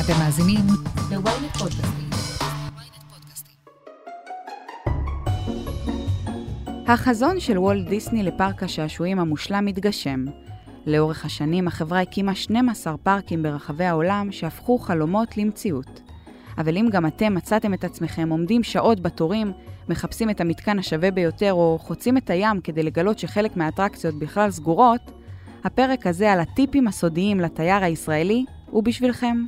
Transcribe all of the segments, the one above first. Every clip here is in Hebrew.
אתם מאזינים ל-ynet פודקאסטים. החזון של וולט דיסני לפארק השעשועים המושלם מתגשם. לאורך השנים החברה הקימה 12 פארקים ברחבי העולם שהפכו חלומות למציאות. אבל אם גם אתם מצאתם את עצמכם עומדים שעות בתורים, מחפשים את המתקן השווה ביותר או חוצים את הים כדי לגלות שחלק מהאטרקציות בכלל סגורות, הפרק הזה על הטיפים הסודיים לתייר הישראלי הוא בשבילכם.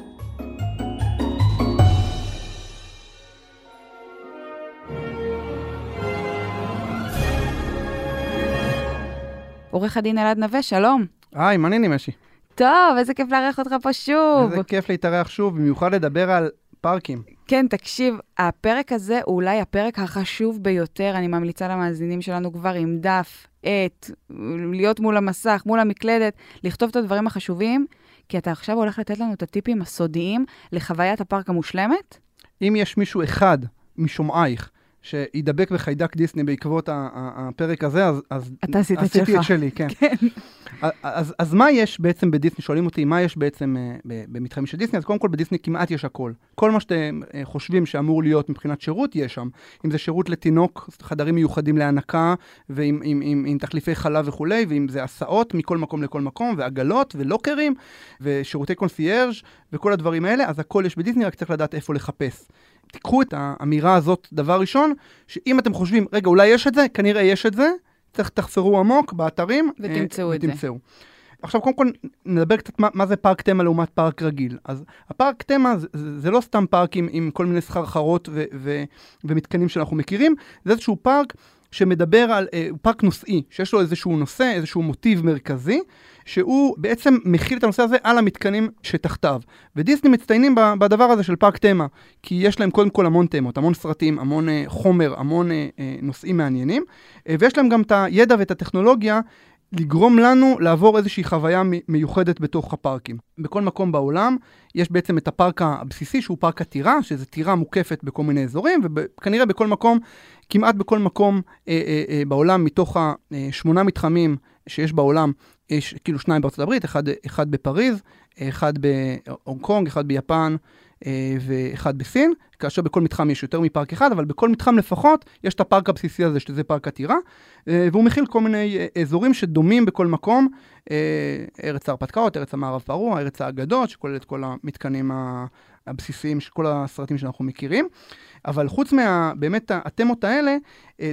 עורך הדין אלעד נווה, שלום. היי, מה העניינים, משי? טוב, איזה כיף לארח אותך פה שוב. איזה כיף להתארח שוב, במיוחד לדבר על פארקים. כן, תקשיב, הפרק הזה הוא אולי הפרק החשוב ביותר, אני ממליצה למאזינים שלנו כבר עם דף, עט, להיות מול המסך, מול המקלדת, לכתוב את הדברים החשובים, כי אתה עכשיו הולך לתת לנו את הטיפים הסודיים לחוויית הפארק המושלמת. אם יש מישהו אחד משומעייך שידבק בחיידק דיסני בעקבות הפרק הזה, אז, אז אתה עשית את עשיתי שלך. את שלי, כן. כן. אז, אז מה יש בעצם בדיסני? שואלים אותי, מה יש בעצם uh, במתחמים של דיסני? אז קודם כל בדיסני כמעט יש הכל. כל מה שאתם uh, חושבים שאמור להיות מבחינת שירות, יש שם. אם זה שירות לתינוק, חדרים מיוחדים להנקה, ועם עם, עם, עם תחליפי חלב וכולי, ואם זה הסעות מכל מקום לכל מקום, ועגלות, ולוקרים, ושירותי קונסיירג', וכל הדברים האלה, אז הכל יש בדיסני, רק צריך לדעת איפה לחפש. תיקחו את האמירה הזאת, דבר ראשון, שאם אתם חושבים, רגע, אולי יש את זה, כנראה יש את זה, צריך תחפרו עמוק באתרים. ותמצאו אה, את זה. ותמצאו. עכשיו, קודם כל, נדבר קצת מה, מה זה פארק תמה לעומת פארק רגיל. אז הפארק תמה זה, זה, זה לא סתם פארק עם, עם כל מיני סחרחרות ו, ו, ומתקנים שאנחנו מכירים, זה איזשהו פארק שמדבר על, אה, פארק נושאי, שיש לו איזשהו נושא, איזשהו מוטיב מרכזי, שהוא בעצם מכיל את הנושא הזה על המתקנים שתחתיו. ודיסני מצטיינים בדבר הזה של פארק תמה, כי יש להם קודם כל המון תמות, המון סרטים, המון אה, חומר, המון אה, אה, נושאים מעניינים, אה, ויש להם גם את הידע ואת הטכנולוגיה לגרום לנו לעבור איזושהי חוויה מיוחדת בתוך הפארקים. בכל מקום בעולם יש בעצם את הפארק הבסיסי שהוא פארק הטירה, שזה טירה מוקפת בכל מיני אזורים, וכנראה בכל מקום, כמעט בכל מקום אה, אה, אה, בעולם, מתוך השמונה מתחמים שיש בעולם, יש כאילו שניים בארצות הברית, אחד, אחד בפריז, אחד בהונג קונג, אחד ביפן אה, ואחד בסין, כאשר בכל מתחם יש יותר מפארק אחד, אבל בכל מתחם לפחות יש את הפארק הבסיסי הזה, שזה פארק הטירה, אה, והוא מכיל כל מיני אה, אזורים שדומים בכל מקום, ארץ ההרפתקאות, ארץ המערב פרוע, ארץ האגדות, שכולל את כל המתקנים הבסיסיים כל הסרטים שאנחנו מכירים. אבל חוץ מה... באמת התמות האלה, אה,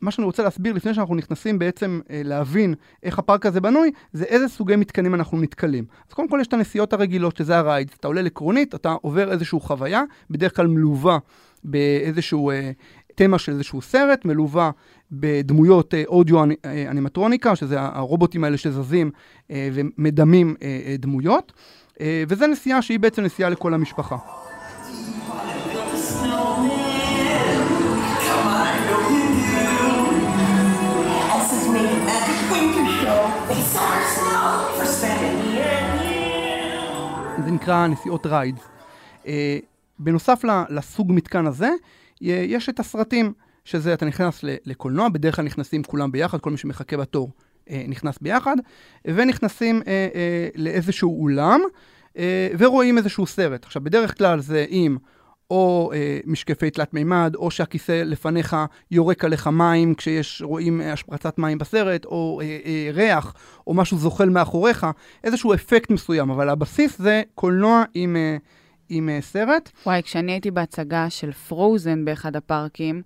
מה שאני רוצה להסביר לפני שאנחנו נכנסים בעצם אה, להבין איך הפארק הזה בנוי, זה איזה סוגי מתקנים אנחנו נתקלים. אז קודם כל יש את הנסיעות הרגילות, שזה הרייד. אתה עולה לקרונית, אתה עובר איזושהי חוויה, בדרך כלל מלווה באיזשהו אה, תמה של איזשהו סרט, מלווה בדמויות אה, אודיו אנ- אה, אנימטרוניקה, שזה הרובוטים האלה שזזים אה, ומדמים אה, אה, דמויות. אה, וזה נסיעה שהיא בעצם נסיעה לכל המשפחה. נקרא נסיעות רייד. אה, בנוסף לסוג מתקן הזה, יש את הסרטים, שזה אתה נכנס לקולנוע, בדרך כלל נכנסים כולם ביחד, כל מי שמחכה בתור אה, נכנס ביחד, ונכנסים אה, לאיזשהו אולם, ורואים איזשהו סרט. עכשיו, בדרך כלל זה עם או אה, משקפי תלת מימד, או שהכיסא לפניך יורק עליך מים כשיש, רואים אה, השפרצת מים בסרט, או אה, אה, ריח, או משהו זוחל מאחוריך, איזשהו אפקט מסוים, אבל הבסיס זה קולנוע עם, אה, עם אה, סרט. וואי, כשאני הייתי בהצגה של פרוזן באחד הפארקים,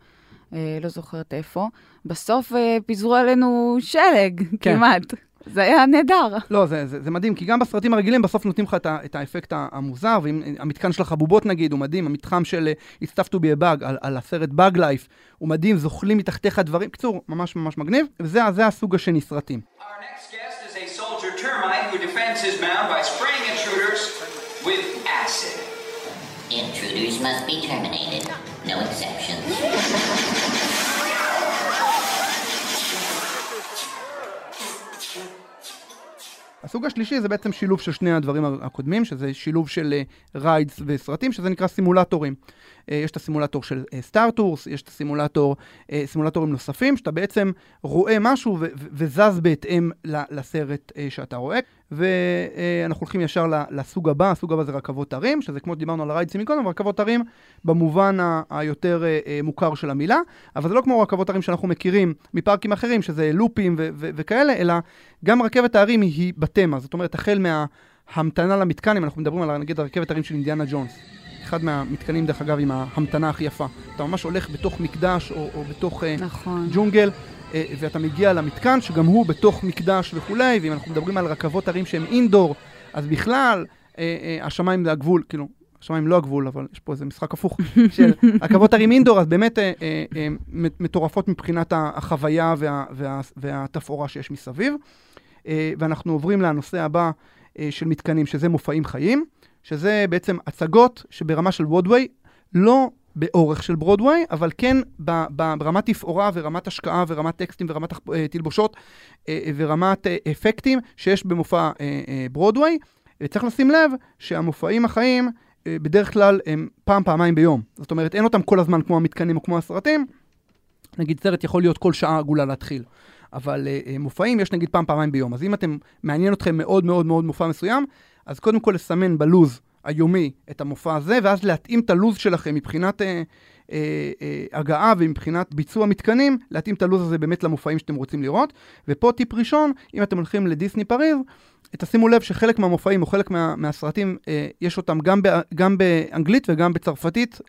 אה, לא זוכרת איפה, בסוף אה, פיזרו עלינו שלג, כן. כמעט. זה היה נהדר. לא, זה, זה, זה מדהים, כי גם בסרטים הרגילים בסוף נותנים לך את, ה- את האפקט המוזר, ואם המתקן של החבובות נגיד, הוא מדהים, המתחם של אה, It's tough to be a bug, על, על הסרט Bug Life, הוא מדהים, זוחלים מתחתיך דברים, קצור, ממש ממש מגניב, וזה זה הסוג השני סרטים. Our next guest is a soldier termite who defends his mound by spraying intruders with acid. Intruders must be terminated. No exceptions. הסוג השלישי זה בעצם שילוב של שני הדברים הקודמים, שזה שילוב של rides וסרטים, שזה נקרא סימולטורים. אה, יש את הסימולטור של Star Tours, יש את הסימולטור, אה, סימולטורים נוספים, שאתה בעצם רואה משהו וזז בהתאם לסרט אה, שאתה רואה. ואנחנו הולכים ישר לסוג הבא, הסוג הבא זה רכבות הרים, שזה כמו שדיברנו על הריידסים מקודם, רכבות הרים במובן היותר אה, אה, מוכר של המילה, אבל זה לא כמו רכבות הרים שאנחנו מכירים מפארקים אחרים, שזה לופים וכאלה, אלא גם רכבת ההרים היא, בתמה, זאת אומרת, החל מההמתנה למתקן, אם אנחנו מדברים על נגיד הרכבת הרים של אינדיאנה ג'ונס. אחד מהמתקנים, דרך אגב, עם ההמתנה הכי יפה. אתה ממש הולך בתוך מקדש או, או בתוך אה, נכון. ג'ונגל, אה, ואתה מגיע למתקן, שגם הוא בתוך מקדש וכולי, ואם אנחנו מדברים על רכבות הרים שהן אינדור, אז בכלל, אה, השמיים זה הגבול, כאילו, השמיים לא הגבול, אבל יש פה איזה משחק הפוך, של רכבות הרים אינדור, אז באמת אה, אה, אה, מטורפות מבחינת החוויה וה, וה, והתפאורה שיש מסביב. ואנחנו עוברים לנושא הבא של מתקנים, שזה מופעים חיים, שזה בעצם הצגות שברמה של וודווי, לא באורך של ברודווי, אבל כן ברמת תפאורה ורמת השקעה ורמת טקסטים ורמת אה, תלבושות אה, אה, ורמת אפקטים שיש במופע אה, אה, ברודווי. וצריך לשים לב שהמופעים החיים בדרך כלל הם פעם, פעמיים ביום. זאת אומרת, אין אותם כל הזמן כמו המתקנים או כמו הסרטים. נגיד סרט יכול להיות כל שעה עגולה להתחיל. אבל uh, מופעים יש נגיד פעם, פעמיים ביום. אז אם אתם, מעניין אתכם מאוד מאוד מאוד מופע מסוים, אז קודם כל לסמן בלוז היומי את המופע הזה, ואז להתאים את הלוז שלכם מבחינת uh, uh, uh, הגעה ומבחינת ביצוע מתקנים, להתאים את הלוז הזה באמת למופעים שאתם רוצים לראות. ופה טיפ ראשון, אם אתם הולכים לדיסני פריז, תשימו לב שחלק מהמופעים או חלק מה, מהסרטים, אה, יש אותם גם, ב, גם באנגלית וגם בצרפתית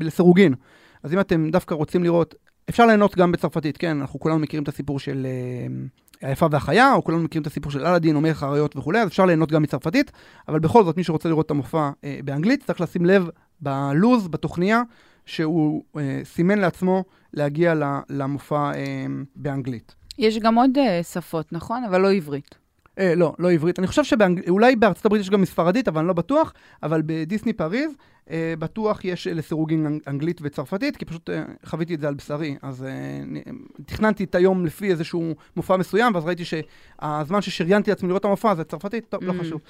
לסירוגין. אז אם אתם דווקא רוצים לראות, אפשר ליהנות גם בצרפתית, כן, אנחנו כולנו מכירים את הסיפור של אה, היפה והחיה, או כולנו מכירים את הסיפור של אלאדין או מלך האריות וכולי, אז אפשר ליהנות גם מצרפתית, אבל בכל זאת, מי שרוצה לראות את המופע אה, באנגלית, צריך לשים לב בלוז, בתוכניה, שהוא אה, סימן לעצמו להגיע ל, למופע אה, באנגלית. יש גם עוד אה, שפות, נכון? אבל לא עברית. אה, לא, לא עברית. אני חושב שאולי בארצות הברית יש גם מספרדית, אבל אני לא בטוח, אבל בדיסני פריז בטוח יש אה, לסירוגין אנג- אנגלית וצרפתית, כי פשוט אה, חוויתי את זה על בשרי. אז אה, תכננתי את היום לפי איזשהו מופע מסוים, ואז ראיתי שהזמן ששריינתי לעצמי לראות את המופע זה צרפתית, טוב, לא Mm. חשוב.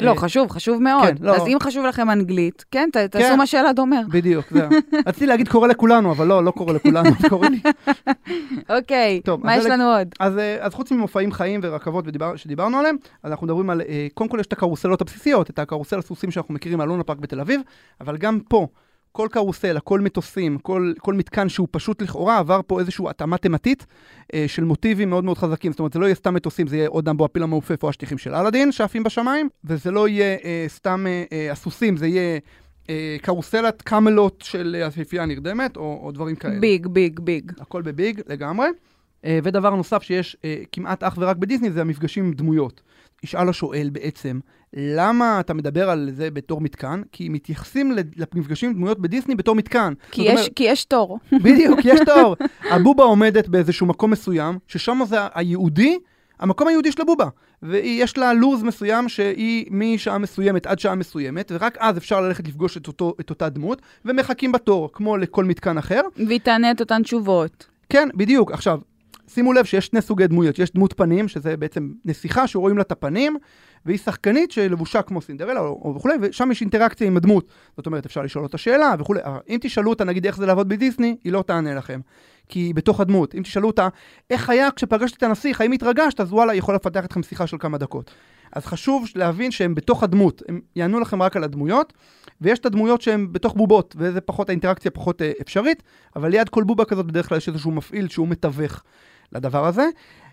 לא, אה, חשוב, חשוב מאוד. כן, לא. אז אם חשוב לכם אנגלית, כן, ת- תעשו כן. מה שאלעד אומר. בדיוק, זהו. רציתי להגיד קורא לכולנו, אבל לא, לא קורא לכולנו, קורא לי. אוקיי, טוב, מה יש לנו עוד? אז, אה, אז חוץ ממופעים חיים ורכבות שדיברנו עליהם, אנחנו מדברים על, אה, קודם כל יש את הקרוסלות הבסיסיות, את הקרוסל הסוסים שאנחנו מכירים מהלונה פארק בתל אביב, אבל גם פה, כל קרוסל, הכל מטוסים, כל, כל מתקן שהוא פשוט לכאורה עבר פה איזושהי התאמה תמתית אה, של מוטיבים מאוד מאוד חזקים. זאת אומרת, זה לא יהיה סתם מטוסים, זה יהיה עוד דמבו הפיל המעופף או השטיחים של אלאדין שעפים בשמיים, וזה לא יהיה אה, סתם אה, אה, הסוסים, זה יהיה אה, קרוסלת קמלות של היפייה הנרדמת, או, או דברים כאלה. ביג, ביג, ביג. הכל בביג לגמרי. אה, ודבר נוסף שיש אה, כמעט אך ורק בדיסני זה המפגשים עם דמויות. ישאל השואל בעצם, למה אתה מדבר על זה בתור מתקן? כי מתייחסים למפגשים דמויות בדיסני בתור מתקן. כי יש- כי יש תור. בדיוק, יש תור. הבובה עומדת באיזשהו מקום מסוים, ששם זה היהודי, המקום היהודי של הבובה. ויש לה לו"ז מסוים שהיא משעה מסוימת עד שעה מסוימת, ורק אז אפשר ללכת לפגוש את, אותו, את אותה דמות, ומחכים בתור, כמו לכל מתקן אחר. והיא תענה את אותן תשובות. כן, בדיוק. עכשיו, שימו לב שיש שני סוגי דמויות. יש דמות פנים, שזה בעצם נסיכה שרואים לה את הפנים, והיא שחקנית שלבושה כמו סינדרלה או, או וכולי, ושם יש אינטראקציה עם הדמות. זאת אומרת, אפשר לשאול אותה שאלה וכולי. אבל אם תשאלו אותה, נגיד, איך זה לעבוד בדיסני, היא לא תענה לכם. כי היא בתוך הדמות. אם תשאלו אותה, איך היה כשפגשת את הנסיך, האם התרגשת, אז וואלה, היא יכולה לפתח איתכם שיחה של כמה דקות. אז חשוב להבין שהם בתוך הדמות, הם יענו לכם רק על הדמויות, ויש את הדמויות שהן בתוך בובות, וזה פחות, האינטראקציה פחות אה, אפשרית, אבל ליד כל בובה כזאת בדרך כלל יש איזשהו מפעיל שהוא מתווך לדבר הזה.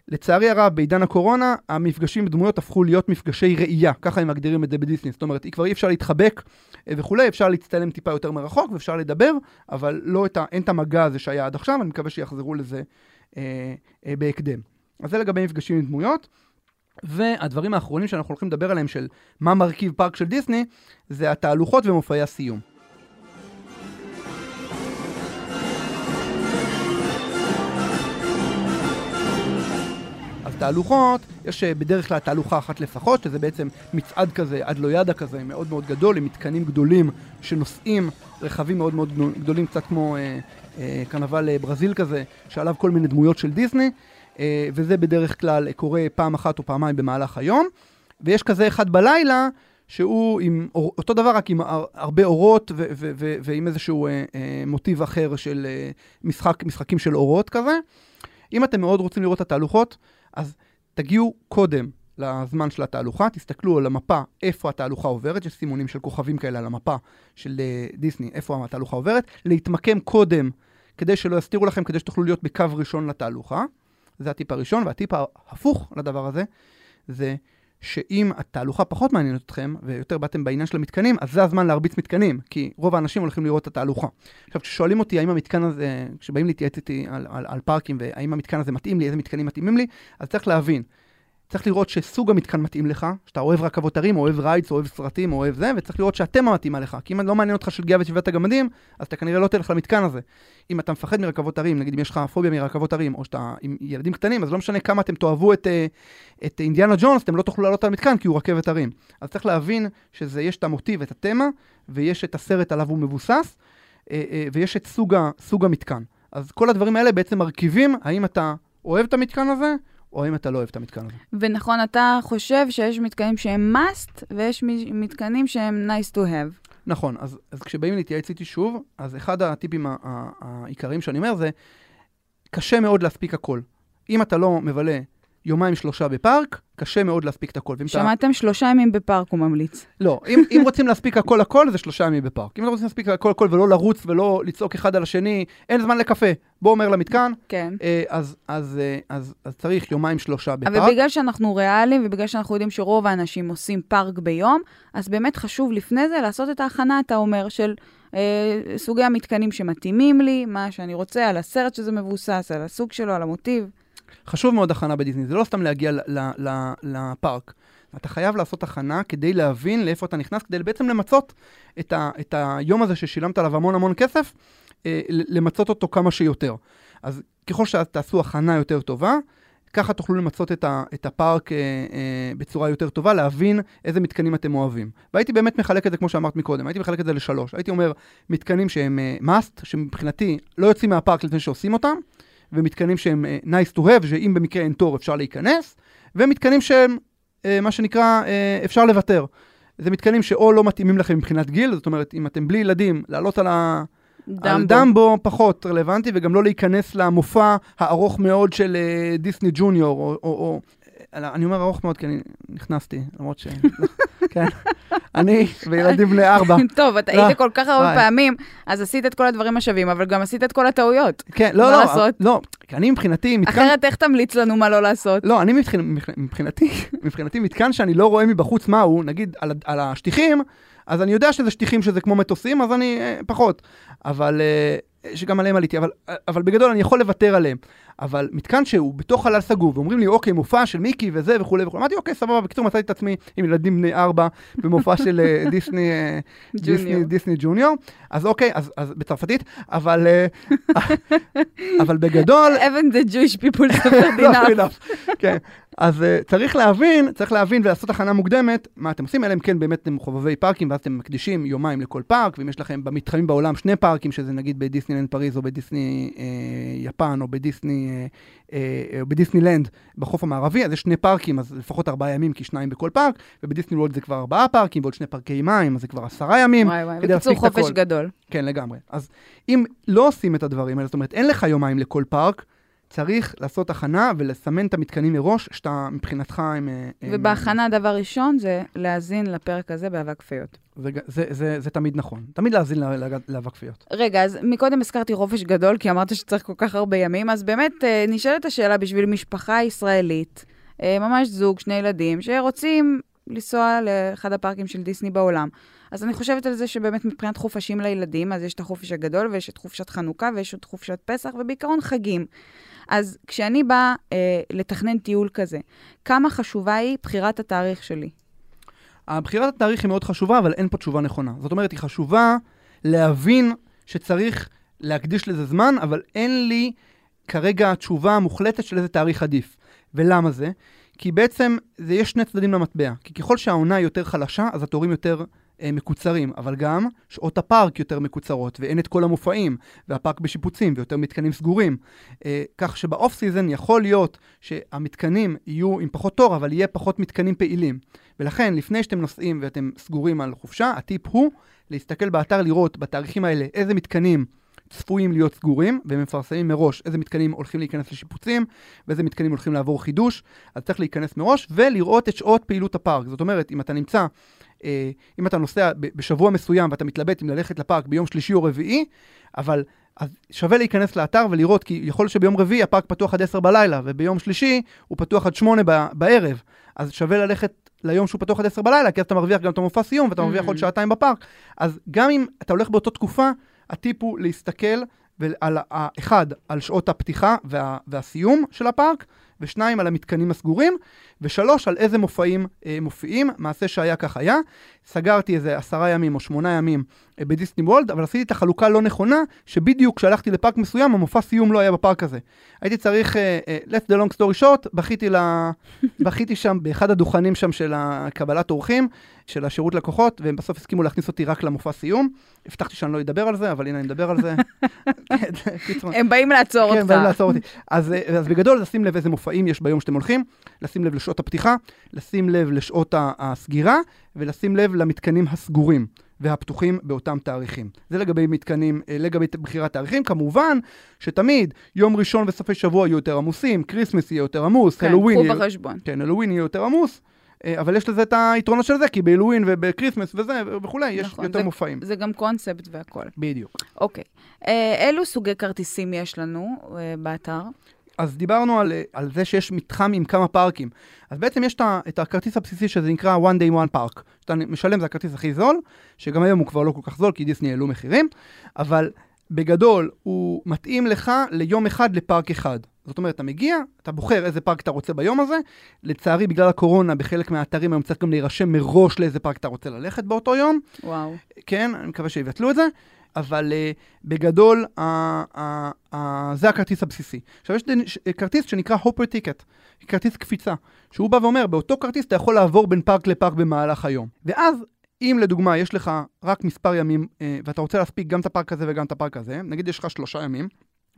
לצערי הרב, בעידן הקורונה, המפגשים עם דמויות הפכו להיות מפגשי ראייה, ככה הם מגדירים את זה בדיסני. זאת אומרת, כבר אי אפשר להתחבק אה, וכולי, אפשר להצטלם טיפה יותר מרחוק ואפשר לדבר, אבל לא את ה, אין את המגע הזה שהיה עד עכשיו, אני מקווה שיחזרו לזה אה, אה, בהקדם. אז זה לגבי מפגשים עם דמויות. והדברים האחרונים שאנחנו הולכים לדבר עליהם של מה מרכיב פארק של דיסני, זה התהלוכות ומופעי הסיום. תהלוכות, יש אה, בדרך כלל תהלוכה אחת לפחות, שזה בעצם מצעד כזה, עד לא ידה כזה, מאוד מאוד גדול, עם מתקנים גדולים שנושאים רכבים מאוד מאוד גדולים, קצת כמו אה, אה, קרנבל אה, ברזיל כזה, שעליו כל מיני דמויות של דיסני, אה, וזה בדרך כלל קורה פעם אחת או פעמיים במהלך היום. ויש כזה אחד בלילה, שהוא עם אותו דבר, רק עם הר, הרבה אורות ו- ו- ו- ועם איזשהו אה, אה, מוטיב אחר של אה, משחק, משחקים של אורות כזה. אם אתם מאוד רוצים לראות את התהלוכות, אז תגיעו קודם לזמן של התהלוכה, תסתכלו על המפה איפה התהלוכה עוברת, יש סימונים של כוכבים כאלה על המפה של אה, דיסני, איפה התהלוכה עוברת, להתמקם קודם, כדי שלא יסתירו לכם, כדי שתוכלו להיות בקו ראשון לתהלוכה. זה הטיפ הראשון, והטיפ ההפוך לדבר הזה, זה שאם התהלוכה פחות מעניינת אתכם, ויותר באתם בעניין של המתקנים, אז זה הזמן להרביץ מתקנים, כי רוב האנשים הולכים לראות את התהלוכה. עכשיו, כששואלים אותי האם המתקן הזה, כשבאים להתייעץ איתי על, על, על פארקים, והאם המתקן הזה מתאים לי, איזה מתקנים מתאימים לי, אז צריך להבין. צריך לראות שסוג המתקן מתאים לך, שאתה אוהב רכבות הרים, אוהב rides, אוהב סרטים, אוהב זה, וצריך לראות שהתמה מתאימה לך. כי אם לא מעניין אותך שלגיה ושבעת הגמדים, אז אתה כנראה לא תלך למתקן הזה. אם אתה מפחד מרכבות הרים, נגיד אם יש לך פוביה מרכבות הרים, או שאתה עם ילדים קטנים, אז לא משנה כמה אתם תאהבו את, אה, את אינדיאנה ג'ונס, אתם לא תוכלו לעלות על המתקן כי הוא רכבת הרים. אז צריך להבין שיש את המוטיב, את התמה, ויש את הסרט עליו הוא מבוסס, אה, אה, ויש את סוג, סוג המתקן. אז כל הדברים האלה בעצם מרכיבים האם אתה אוהב את המתקן הזה, או אם אתה לא אוהב את המתקן הזה. ונכון, אתה חושב שיש מתקנים שהם must, ויש מתקנים שהם nice to have. נכון, אז, אז כשבאים להתייעץ איתי שוב, אז אחד הטיפים העיקריים שאני אומר זה, קשה מאוד להספיק הכל. אם אתה לא מבלה יומיים שלושה בפארק, קשה מאוד להספיק את הכל. שמעתם שלושה ימים בפארק, הוא ממליץ. לא, אם, אם רוצים להספיק הכל הכל, זה שלושה ימים בפארק. אם לא רוצים להספיק הכל הכל ולא לרוץ ולא לצעוק אחד על השני, אין זמן לקפה, בוא אומר למתקן, כן. אה, אז, אז, אה, אז, אז צריך יומיים שלושה בפארק. אבל בגלל שאנחנו ריאליים, ובגלל שאנחנו יודעים שרוב האנשים עושים פארק ביום, אז באמת חשוב לפני זה לעשות את ההכנה, אתה אומר, של אה, סוגי המתקנים שמתאימים לי, מה שאני רוצה, על הסרט שזה מבוסס, על הסוג שלו, על המוטיב. חשוב מאוד הכנה בדיסני, זה לא סתם להגיע לפארק. אתה חייב לעשות הכנה כדי להבין לאיפה אתה נכנס, כדי בעצם למצות את, ה- את היום הזה ששילמת עליו המון המון כסף, אה, למצות אותו כמה שיותר. אז ככל שתעשו הכנה יותר טובה, ככה תוכלו למצות את, ה- את הפארק אה, אה, בצורה יותר טובה, להבין איזה מתקנים אתם אוהבים. והייתי באמת מחלק את זה, כמו שאמרת מקודם, הייתי מחלק את זה לשלוש. הייתי אומר, מתקנים שהם אה, must, שמבחינתי לא יוצאים מהפארק לפני שעושים אותם, ומתקנים שהם אה, nice to have, שאם במקרה אין תור אפשר להיכנס, ומתקנים שהם, אה, מה שנקרא, אה, אפשר לוותר. זה מתקנים שאו לא מתאימים לכם מבחינת גיל, זאת אומרת, אם אתם בלי ילדים, לעלות על, ה... על דמבו פחות רלוונטי, וגם לא להיכנס למופע הארוך מאוד של דיסני ג'וניור, או, או, או... אה, אני אומר ארוך מאוד כי אני נכנסתי, למרות ש... כן. אני וילדים בני ארבע. טוב, אתה לא, היית כל כך הרבה. פעמים, אז עשית את כל הדברים השווים, אבל גם עשית את כל הטעויות. כן, לא, מה לא, לעשות? לא, כי אני מבחינתי. אחרת איך תמליץ לנו מה לא לעשות? לא, אני מבחינ... מבח- מבחינתי, מבחינתי מתקן שאני לא רואה מבחוץ מהו, נגיד על, ה- על השטיחים, אז אני יודע שזה שטיחים שזה כמו מטוסים, אז אני אה, פחות. אבל, אה, שגם עליהם עליתי, אבל, אה, אבל בגדול אני יכול לוותר עליהם. אבל מתקן שהוא בתוך חלל סגור, ואומרים לי, אוקיי, מופע של מיקי וזה וכולי וכולי, אמרתי, אוקיי, סבבה, בקיצור מצאתי את עצמי עם ילדים בני ארבע במופע של אה, דיסני, אה, דיסני. דיסני ג'וניור, אז אוקיי, אז, אז בצרפתית, אבל, אה, אבל בגדול, Even the Jewish people suffered enough. enough. כן. אז uh, צריך להבין, צריך להבין ולעשות הכנה מוקדמת, מה אתם עושים, אלא אם כן באמת אתם חובבי פארקים, ואז אתם מקדישים יומיים לכל פארק, ואם יש לכם במתחמים בעולם שני פארקים, שזה נגיד בדיסנילנד פריז, או בדיסני אה, יפן, או בדיסני, אה, אה, או בדיסנילנד בחוף המערבי, אז יש שני פארקים, אז לפחות ארבעה ימים, כי שניים בכל פארק, ובדיסני וולד זה כבר ארבעה פארקים, ועוד שני פארקי מים, אז זה כבר עשרה ימים. וואי וואי, בקיצור חופש. גדול. כן, לגמרי. אז אם לא עושים את הדברים האלה, זאת אומרת, אין לך יומיים לכל פארק, צריך לעשות הכנה ולסמן את המתקנים מראש, שאתה מבחינתך הם... הם- ובהכנה הדבר ראשון זה להאזין לפרק הזה באבק כפיות. זה, זה, זה, זה תמיד נכון. תמיד להאזין לה- לה- לאבק כפיות. רגע, אז מקודם הזכרתי חופש גדול, כי אמרת שצריך כל כך הרבה ימים, אז באמת אה, נשאלת השאלה בשביל משפחה ישראלית, אה, ממש זוג, שני ילדים, שרוצים לנסוע לאחד הפארקים של דיסני בעולם. אז אני חושבת על זה שבאמת מבחינת חופשים לילדים, אז יש את החופש הגדול ויש את חופשת חנוכה ויש את חופשת פסח, ובעיקרון חגים. אז כשאני באה אה, לתכנן טיול כזה, כמה חשובה היא בחירת התאריך שלי? הבחירת התאריך היא מאוד חשובה, אבל אין פה תשובה נכונה. זאת אומרת, היא חשובה להבין שצריך להקדיש לזה זמן, אבל אין לי כרגע תשובה מוחלטת של איזה תאריך עדיף. ולמה זה? כי בעצם זה יש שני צדדים למטבע. כי ככל שהעונה יותר חלשה, אז התורים יותר אה, מקוצרים, אבל גם שעות הפארק יותר מקוצרות, ואין את כל המופעים, והפארק בשיפוצים, ויותר מתקנים סגורים. אה, כך שב off season יכול להיות שהמתקנים יהיו עם פחות תור, אבל יהיה פחות מתקנים פעילים. ולכן, לפני שאתם נוסעים ואתם סגורים על חופשה, הטיפ הוא להסתכל באתר לראות בתאריכים האלה איזה מתקנים צפויים להיות סגורים, והם מפרסמים מראש איזה מתקנים הולכים להיכנס לשיפוצים, ואיזה מתקנים הולכים לעבור חידוש, אז צריך להיכנס מראש ולראות את שעות פעילות הפארק. זאת אומרת, אם אתה נמצא, אה, אם אתה נוסע בשבוע מסוים ואתה מתלבט אם ללכת לפארק ביום שלישי או רביעי, אבל אז שווה להיכנס לאתר ולראות, כי יכול להיות שביום רביעי הפארק פתוח עד 10 בלילה, וביום שלישי הוא פתוח עד 8 ב- בערב. אז שווה ללכת ליום שהוא פתוח עד 10 בלילה, כי אז אתה מרוויח גם את המופע סיום, ואתה מרוויח. עוד שעתיים בפארק. אז גם אם אתה הולך באותה תקופה, הטיפ הוא להסתכל על, ה- אחד, על שעות הפתיחה וה, והסיום של הפארק, ושניים, על המתקנים הסגורים, ושלוש, על איזה מופעים אה, מופיעים. מעשה שהיה כך היה. סגרתי איזה עשרה ימים או שמונה ימים אה, בדיסני וולד, אבל עשיתי את החלוקה לא נכונה, שבדיוק כשהלכתי לפארק מסוים, המופע סיום לא היה בפארק הזה. הייתי צריך, אה, אה, let's the long story short, בכיתי, ל... בכיתי שם באחד הדוכנים שם של הקבלת אורחים, של השירות לקוחות, והם בסוף הסכימו להכניס אותי רק למופע סיום. הבטחתי שאני לא אדבר על זה, אבל הנה אני מדבר על זה. כן. הם באים לעצור כן, אותך. באים לעצור אותי. אז, אז בגדול, לשים לב איזה מופעים יש ביום שאתם הולכים, לשים לב לשעות הפתיחה, לשים לב לשעות הסגירה, ולשים לב למתקנים הסגורים. והפתוחים באותם תאריכים. זה לגבי מתקנים, אה, לגבי בחירת תאריכים. כמובן שתמיד יום ראשון וסופי שבוע יהיו יותר עמוסים, כריסמס יהיה יותר עמוס, כן, הלואוין קחו יהיה... בחשבון. כן, הלואוין יהיה יותר עמוס, אבל יש לזה את היתרונות של זה, כי בהלואוין ובכריסמס וזה וכולי, יש נכון, יותר זה- מופעים. זה גם קונספט והכל. בדיוק. אוקיי. אה, אילו סוגי כרטיסים יש לנו אה, באתר? אז דיברנו על, אה, על זה שיש מתחם עם כמה פארקים. אז בעצם יש את הכרטיס הבסיסי שזה נקרא one day one park. שאתה משלם זה הכרטיס הכי זול, שגם היום הוא כבר לא כל כך זול כי דיסני העלו מחירים, אבל בגדול הוא מתאים לך ליום אחד לפארק אחד. זאת אומרת, אתה מגיע, אתה בוחר איזה פארק אתה רוצה ביום הזה. לצערי, בגלל הקורונה, בחלק מהאתרים היום צריך גם להירשם מראש לאיזה פארק אתה רוצה ללכת באותו יום. וואו. כן, אני מקווה שיבטלו את זה, אבל uh, בגדול, uh, uh, uh, זה הכרטיס הבסיסי. עכשיו, יש ש- כרטיס שנקרא hopper ticket, כרטיס קפיצה, שהוא בא ואומר, באותו כרטיס אתה יכול לעבור בין פארק לפארק במהלך היום. ואז, אם לדוגמה יש לך רק מספר ימים, uh, ואתה רוצה להספיק גם את הפארק הזה וגם את הפארק הזה, נגיד יש לך שלושה ימים,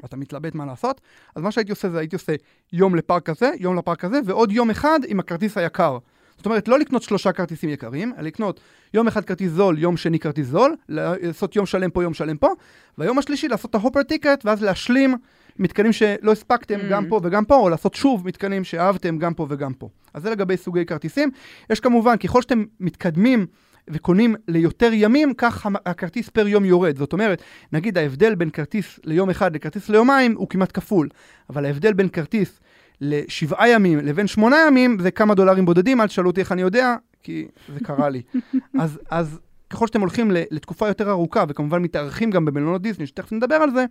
ואתה מתלבט מה לעשות, אז מה שהייתי עושה זה הייתי עושה יום לפארק הזה, יום לפארק הזה, ועוד יום אחד עם הכרטיס היקר. זאת אומרת, לא לקנות שלושה כרטיסים יקרים, אלא לקנות יום אחד כרטיס זול, יום שני כרטיס זול, לעשות יום שלם פה, יום שלם פה, והיום השלישי לעשות את ההופר טיקט, ואז להשלים מתקנים שלא הספקתם Mm. גם פה וגם פה, או לעשות שוב מתקנים שאהבתם גם פה וגם פה. אז זה לגבי סוגי כרטיסים. יש כמובן, ככל שאתם מתקדמים וקונים ליותר ימים, כך הכרטיס פר יום יורד. זאת אומרת, נגיד ההבדל בין כרטיס ליום אחד לכרטיס ליומיים הוא כמעט כפול, אבל ההבדל בין כרטיס לשבעה ימים לבין שמונה ימים זה כמה דולרים בודדים, אל תשאלו אותי איך אני יודע, כי זה קרה לי. אז, אז ככל שאתם הולכים לתקופה יותר ארוכה, וכמובן מתארחים גם במלונות דיסני, שתכף נדבר על זה,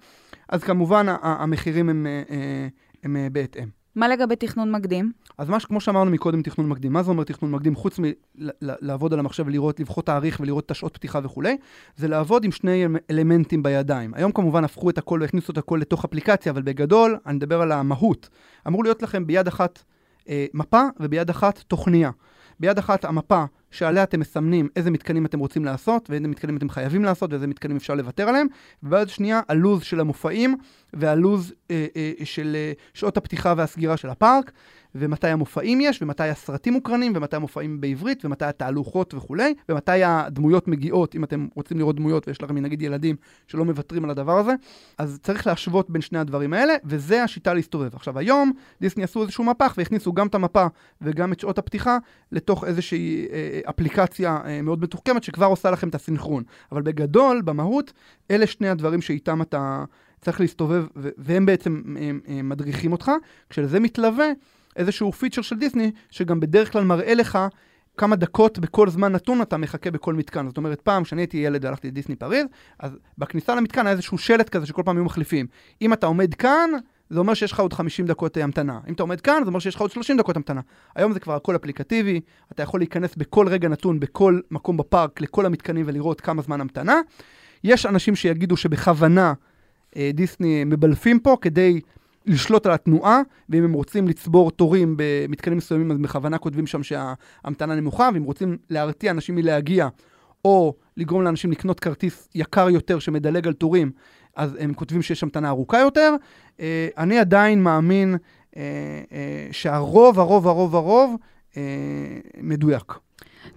אז כמובן המחירים הם, אה, אה, הם אה, בהתאם. מה לגבי תכנון מקדים? אז מה שכמו שאמרנו מקודם, תכנון מקדים. מה זה אומר תכנון מקדים? חוץ מלעבוד על המחשב ולראות, לבחור תאריך ולראות את השעות פתיחה וכולי, זה לעבוד עם שני אלמנטים בידיים. היום כמובן הפכו את הכל והכניסו את הכל לתוך אפליקציה, אבל בגדול, אני מדבר על המהות. אמור להיות לכם ביד אחת אה, מפה וביד אחת תוכניה. ביד אחת המפה שעליה אתם מסמנים איזה מתקנים אתם רוצים לעשות ואיזה מתקנים אתם חייבים לעשות ואיזה מתקנים אפשר לוותר עליהם, וביד שנייה הלו"ז של המופעים והלו"ז אה, אה, של אה, שעות הפתיחה והסגירה של הפארק, ומתי המופעים יש, ומתי הסרטים מוקרנים, ומתי המופעים בעברית, ומתי התהלוכות וכולי, ומתי הדמויות מגיעות, אם אתם רוצים לראות דמויות ויש לכם נגיד ילדים שלא מוותרים על הדבר הזה, אז צריך להשוות בין שני הדברים האלה, וזה השיטה להסתובב. עכשיו היום דיסני עשו איזשהו מהפך והכניסו גם את המפה וגם את שעות הפתיחה לתוך איזושהי אה, אפליקציה אה, מאוד מתוחכמת שכבר עושה לכם את הסינכרון. אבל בגדול, במהות, אלה שני הדברים שאיתם אתה צריך להסתובב, והם בעצם הם, הם מדריכים אותך, כשלזה מתלווה איזשהו פיצ'ר של דיסני, שגם בדרך כלל מראה לך כמה דקות בכל זמן נתון אתה מחכה בכל מתקן. זאת אומרת, פעם, כשאני הייתי ילד והלכתי לדיסני פריז, אז בכניסה למתקן היה איזשהו שלט כזה שכל פעם היו מחליפים. אם אתה עומד כאן, זה אומר שיש לך עוד 50 דקות אה, המתנה. אם אתה עומד כאן, זה אומר שיש לך עוד 30 דקות המתנה. היום זה כבר הכל אפליקטיבי, אתה יכול להיכנס בכל רגע נתון, בכל מקום בפארק, לכל המתקנים ולראות כמה זמן המתנה. יש אנשים שיגידו שבכוונה אה, דיסני מבלפים פה כדי לשלוט על התנועה, ואם הם רוצים לצבור תורים במתקנים מסוימים, אז בכוונה כותבים שם שההמתנה נמוכה, ואם רוצים להרתיע אנשים מלהגיע, או לגרום לאנשים לקנות כרטיס יקר יותר שמדלג על תורים, אז הם כותבים שיש המתנה ארוכה יותר. אה, אני עדיין מאמין אה, אה, שהרוב, הרוב, הרוב, הרוב מדויק.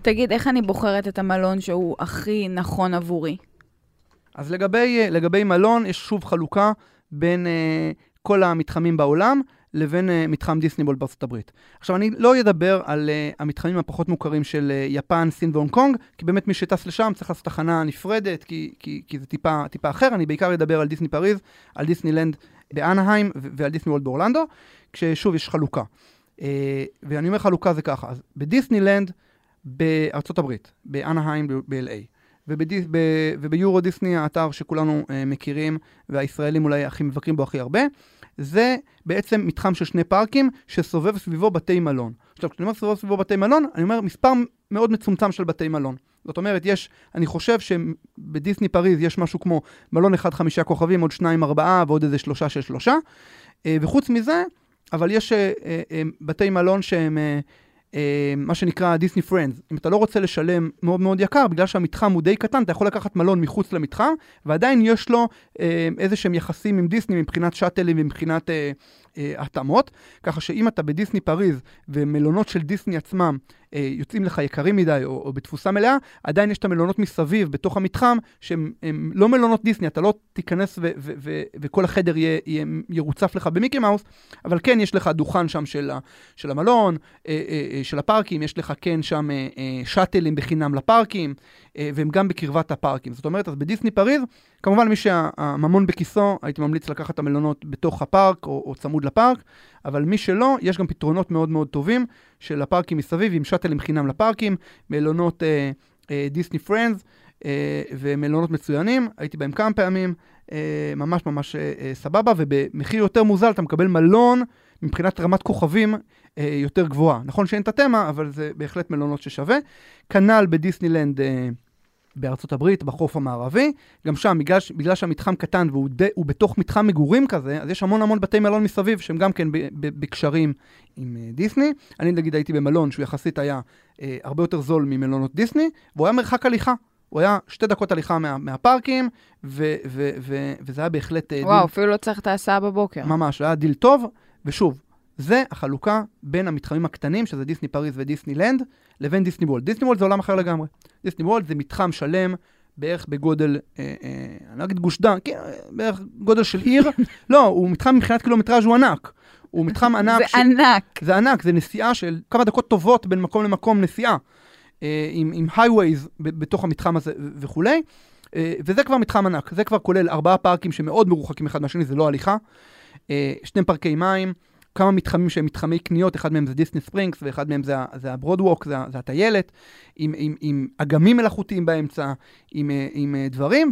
תגיד, איך אני בוחרת את המלון שהוא הכי נכון עבורי? אז לגבי, לגבי מלון, יש שוב חלוקה בין אה, כל המתחמים בעולם לבין אה, מתחם דיסניבולד בארצות הברית. עכשיו, אני לא אדבר על אה, המתחמים הפחות מוכרים של אה, יפן, סין והונג קונג, כי באמת מי שטס לשם צריך לעשות תחנה נפרדת, כי, כי, כי זה טיפה, טיפה אחר. אני בעיקר אדבר על דיסני פריז, על דיסנילנד באנהיים ו- ועל דיסניוולד באורלנדו, כששוב יש חלוקה. אה, ואני אומר חלוקה זה ככה, אז בדיסנילנד בארצות הברית, באנהיים ב-LA, וביורו דיסני, האתר שכולנו אה, מכירים, והישראלים אולי הכי מבקרים בו הכי הרבה, זה בעצם מתחם של שני פארקים שסובב סביבו בתי מלון. עכשיו, כשאני אומר סובב סביבו בתי מלון, אני אומר מספר מאוד מצומצם של בתי מלון. זאת אומרת, יש, אני חושב שבדיסני פריז יש משהו כמו מלון אחד חמישה כוכבים, עוד שניים ארבעה ועוד איזה שלושה של שלושה. אה, וחוץ מזה, אבל יש אה, אה, בתי מלון שהם מה שנקרא דיסני פרנדס. אם אתה לא רוצה לשלם מאוד מאוד יקר, בגלל שהמתחם הוא די קטן, אתה יכול לקחת מלון מחוץ למתחם, ועדיין יש לו אה, איזה שהם יחסים עם דיסני מבחינת שאטלים ומבחינת אה, אה, התאמות. ככה שאם אתה בדיסני פריז ומלונות של דיסני עצמם אה, יוצאים לך יקרים מדי או, או בתפוסה מלאה, עדיין יש את המלונות מסביב, בתוך המתחם, שהם הם לא מלונות דיסני, אתה לא תיכנס ו- ו- ו- וכל החדר יהיה, יהיה ירוצף לך במיקי מאוס, אבל כן יש לך דוכן שם של, של המלון, אה, אה, אה, של הפארקים, יש לך כן שם אה, אה, שאטלים בחינם לפארקים, אה, והם גם בקרבת הפארקים. זאת אומרת, אז בדיסני פריז, כמובן מי שהממון בכיסו, הייתי ממליץ לקחת את המלונות בתוך הפארק או, או צמוד לפארק, אבל מי שלא, יש גם פתרונות מאוד מאוד טובים של הפארקים מסביב, עם שאטלים חינם לפארקים, מלונות אה, אה, דיסני פרנדס אה, ומלונות מצוינים, הייתי בהם כמה פעמים, אה, ממש ממש אה, אה, סבבה, ובמחיר יותר מוזל אתה מקבל מלון מבחינת רמת כוכבים אה, יותר גבוהה. נכון שאין את התמה, אבל זה בהחלט מלונות ששווה. כנ"ל בדיסנילנד אה, בארצות הברית, בחוף המערבי. גם שם, בגלל, בגלל שהמתחם קטן והוא ד, הוא בתוך מתחם מגורים כזה, אז יש המון המון בתי מלון מסביב שהם גם כן ב, ב, בקשרים עם אה, דיסני. אני נגיד הייתי במלון שהוא יחסית היה אה, הרבה יותר זול ממלונות דיסני, והוא היה מרחק הליכה. הוא היה שתי דקות הליכה מה, מהפארקים, ו, ו, ו, וזה היה בהחלט אה, וואו, אפילו לא צריך את ההסעה בבוקר. ממש, היה דיל טוב, ושוב, זה החלוקה בין המתחמים הקטנים, שזה דיסני פריז ודיסני לנד, לבין דיסני וולד. דיסני וולד זה עולם אחר לגמרי. דיסני וולד זה מתחם שלם, בערך בגודל, אה, אה, אני לא אגיד גוש דן, כן, בערך גודל של עיר. לא, הוא מתחם מבחינת קילומטראז' הוא ענק. הוא מתחם ענק. זה ענק. זה ענק, זה נסיעה של כמה דקות טובות בין מקום למקום נסיעה, אה, עם, עם highways בתוך המתחם הזה וכולי. אה, וזה כבר מתחם ענק, זה כבר כולל ארבעה פארקים שמאוד מרוחקים אחד מהשני, זה לא הליכה. אה, שני פארקי מים, כמה מתחמים שהם מתחמי קניות, אחד מהם זה דיסני ספרינגס ואחד מהם זה, זה הברודווק, זה, זה הטיילת, עם, עם, עם אגמים מלאכותיים באמצע, עם, אה, עם אה, דברים,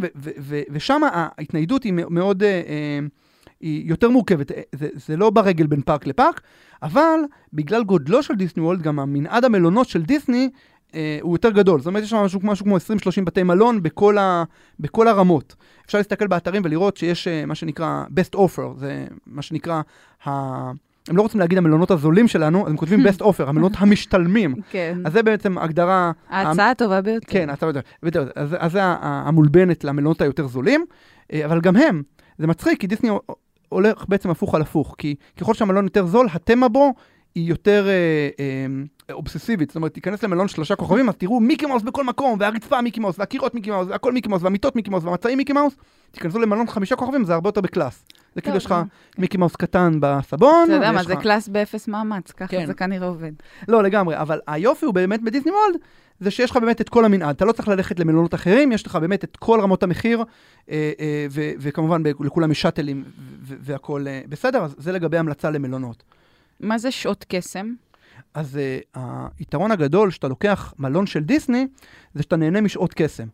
ושם ההתניידות היא מאוד... אה, היא יותר מורכבת, זה, זה לא ברגל בין פארק לפארק, אבל בגלל גודלו של דיסני וולד, גם המנעד המלונות של דיסני אה, הוא יותר גדול. זאת אומרת, יש שם משהו, משהו כמו 20-30 בתי מלון בכל, ה, בכל הרמות. אפשר להסתכל באתרים ולראות שיש אה, מה שנקרא best offer, זה מה שנקרא, ה... הם לא רוצים להגיד המלונות הזולים שלנו, אז הם כותבים best offer, המלונות המשתלמים. כן. אז זה בעצם הגדרה... ההצעה הטובה ביותר. כן, אתה יודע, בדיוק, אז, זה המולבנת למלונות היותר זולים, אה, אבל גם הם, זה מצחיק, כי דיסני הולך בעצם הפוך על הפוך, כי ככל שהמלון יותר זול, ה theme בו היא יותר אה, אה, אובססיבית, זאת אומרת, תיכנס למלון שלושה כוכבים, אז תראו מיקי מאוס בכל מקום, והרצפה מיקי מאוס, והקירות מיקי מאוס, והכל מיקי מאוס, והמיטות מיקי מאוס, והמצעים מיקי מאוס, תיכנסו למלון חמישה כוכבים, זה הרבה יותר ב class. זה כאילו יש לך מיקי מאוס קטן בסבון, אתה יודע מה, זה class באפס מאמץ, ככה כן. זה כנראה עובד. לא, לגמרי, אבל היופי הוא באמת בדיסני וולד, זה שיש לך באמת את כל המנעד. אתה לא צריך ללכת למלונות אחרים, יש לך באמת את כל רמות המחיר, אה, אה, וכמובן לכולם יש שאטלים והכול אה, בסדר, אז זה לגבי המלצה למלונות. מה זה שעות קסם? אז היתרון הגדול שאתה לוקח מלון של דיסני, זה שאתה נהנה משעות קסם.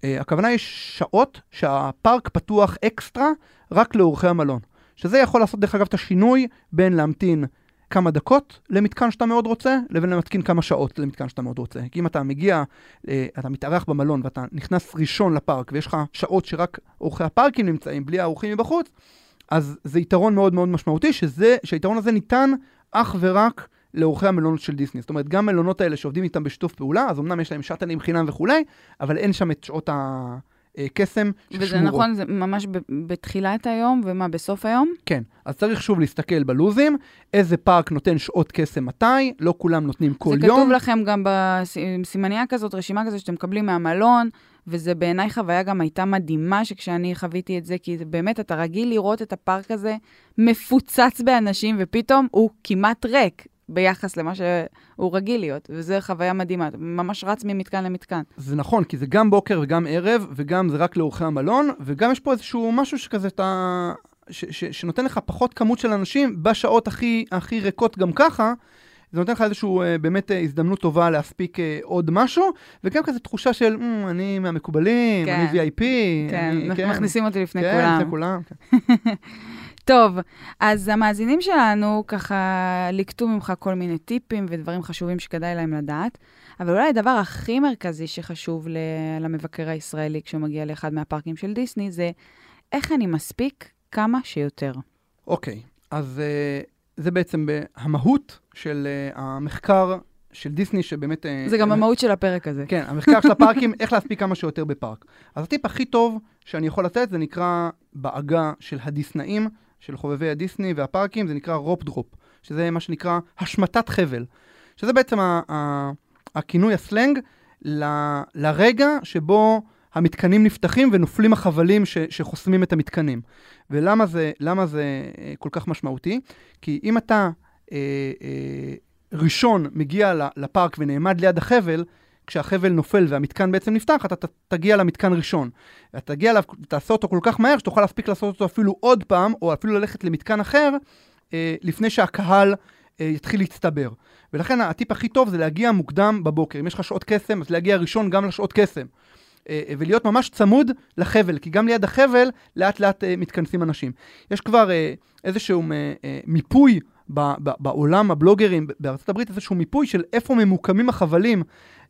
Uh, הכוונה היא שעות שהפארק פתוח אקסטרה רק לאורחי המלון. שזה יכול לעשות דרך אגב את השינוי בין להמתין כמה דקות למתקן שאתה מאוד רוצה, לבין להתקין כמה שעות למתקן שאתה מאוד רוצה. כי אם אתה מגיע, אה, אתה מתארח במלון ואתה נכנס ראשון לפארק ויש לך שעות שרק אורחי הפארקים נמצאים, בלי האורחים מבחוץ, אז זה יתרון מאוד מאוד משמעותי, שזה, שהיתרון הזה ניתן אך ורק לאורחי המלונות של דיסני. זאת אומרת, גם מלונות האלה שעובדים איתם בשיתוף פעולה, אז אמנם יש להם שאטלים חינם וכולי, אבל אין שם את שעות הקסם וזה ששמורות. נכון, זה ממש בתחילת היום, ומה, בסוף היום? כן, אז צריך שוב להסתכל בלוזים, איזה פארק נותן שעות קסם מתי, לא כולם נותנים כל זה יום. כתוב לכם גם בסימניה כזאת, רשימה כזאת שאתם מקבלים מהמלון, וזה בעיניי חוויה גם הייתה מדהימה שכשאני חוויתי את זה, כי זה באמת, אתה רגיל לראות את הפארק הזה מפוצץ באנשים, ופתאום הוא כמעט ריק ביחס למה שהוא רגיל להיות, וזו חוויה מדהימה, ממש רץ ממתקן למתקן. זה נכון, כי זה גם בוקר וגם ערב, וגם זה רק לאורחי המלון, וגם יש פה איזשהו משהו שכזה, אתה... ש, ש, שנותן לך פחות כמות של אנשים בשעות הכי, הכי ריקות גם ככה. זה נותן לך איזושהי אה, באמת אה, הזדמנות טובה להספיק אה, עוד משהו, וגם כזה תחושה של, "מ, אני מהמקובלים, כן. אני VIP. כן, אני, מכניסים אותי לפני כן, כולם. לפני כולם. כן. טוב, אז המאזינים שלנו ככה ליקטו ממך כל מיני טיפים ודברים חשובים שכדאי להם לדעת, אבל אולי הדבר הכי מרכזי שחשוב למבקר הישראלי כשהוא מגיע לאחד מהפארקים של דיסני זה איך אני מספיק כמה שיותר. אוקיי, אז אה, זה בעצם המהות של אה, המחקר של דיסני, שבאמת... אה, זה גם המהות של הפרק הזה. כן, המחקר של הפארקים, איך להספיק כמה שיותר בפארק. אז הטיפ הכי טוב שאני יכול לתת, זה נקרא בעגה של הדיסנאים, של חובבי הדיסני והפארקים, זה נקרא rope drop, שזה מה שנקרא השמטת חבל. שזה בעצם ה- ה- הכינוי הסלנג ל- לרגע שבו המתקנים נפתחים ונופלים החבלים ש- שחוסמים את המתקנים. ולמה זה, זה אה, כל כך משמעותי? כי אם אתה אה, אה, ראשון מגיע לפארק ונעמד ליד החבל, כשהחבל נופל והמתקן בעצם נפתח, אתה תגיע למתקן ראשון. אתה תגיע אליו, תעשה אותו כל כך מהר, שתוכל להספיק לעשות אותו אפילו עוד פעם, או אפילו ללכת למתקן אחר, אה, לפני שהקהל אה, יתחיל להצטבר. ולכן הטיפ הכי טוב זה להגיע מוקדם בבוקר. אם יש לך שעות קסם, אז להגיע ראשון גם לשעות קסם. אה, אה, ולהיות ממש צמוד לחבל, כי גם ליד החבל לאט לאט אה, מתכנסים אנשים. יש כבר אה, איזשהו אה, אה, מיפוי בעולם הבלוגרים בארצות הברית, איזשהו מיפוי של איפה ממוקמים החבלים,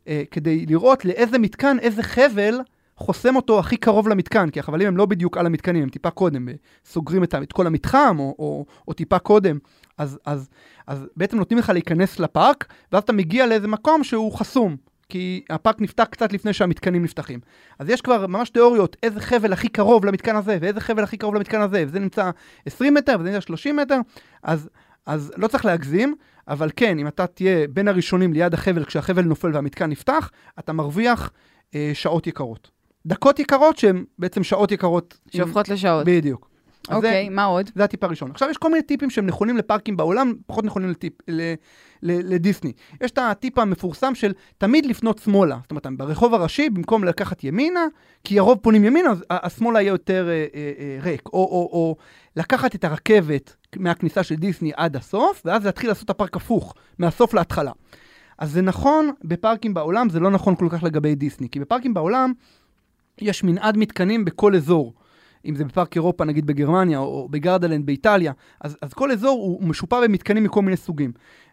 אה, כדי לראות לאיזה מתקן, איזה חבל חוסם אותו הכי קרוב למתקן, כי החבלים הם לא בדיוק על המתקנים, הם טיפה קודם, אה, סוגרים את, את כל המתחם, או, או, או טיפה קודם. אז, אז, אז בעצם נותנים לך להיכנס לפארק, ואז אתה מגיע לאיזה מקום שהוא חסום. כי הפארק נפתח קצת לפני שהמתקנים נפתחים. אז יש כבר ממש תיאוריות, איזה חבל הכי קרוב למתקן הזה, ואיזה חבל הכי קרוב למתקן הזה, וזה נמצא 20 מטר, וזה נמצא 30 מטר, אז, אז לא צריך להגזים, אבל כן, אם אתה תהיה בין הראשונים ליד החבל כשהחבל נופל והמתקן נפתח, אתה מרוויח אה, שעות יקרות. דקות יקרות שהן בעצם שעות יקרות. שהופכות לשעות. בדיוק. אוקיי, מה עוד? זה הטיפ הראשון. עכשיו, יש כל מיני טיפים שהם נכונים לפארקים בעולם, פחות נכונים לטיפ, ל, ל, לדיסני. יש את הטיפ המפורסם של תמיד לפנות שמאלה. זאת אומרת, ברחוב הראשי, במקום לקחת ימינה, כי הרוב פונים ימינה, אז השמאלה יהיה יותר אה, אה, אה, ריק. או, או, או לקחת את הרכבת מהכניסה של דיסני עד הסוף, ואז להתחיל לעשות את הפארק הפוך, מהסוף להתחלה. אז זה נכון בפארקים בעולם, זה לא נכון כל כך לגבי דיסני. כי בפארקים בעולם יש מנעד מתקנים בכל אזור. אם זה בפארק אירופה, נגיד בגרמניה, או, בגרדלנד באיטליה, אז, אז כל אזור הוא משופע במתקנים מכל מיני סוגים.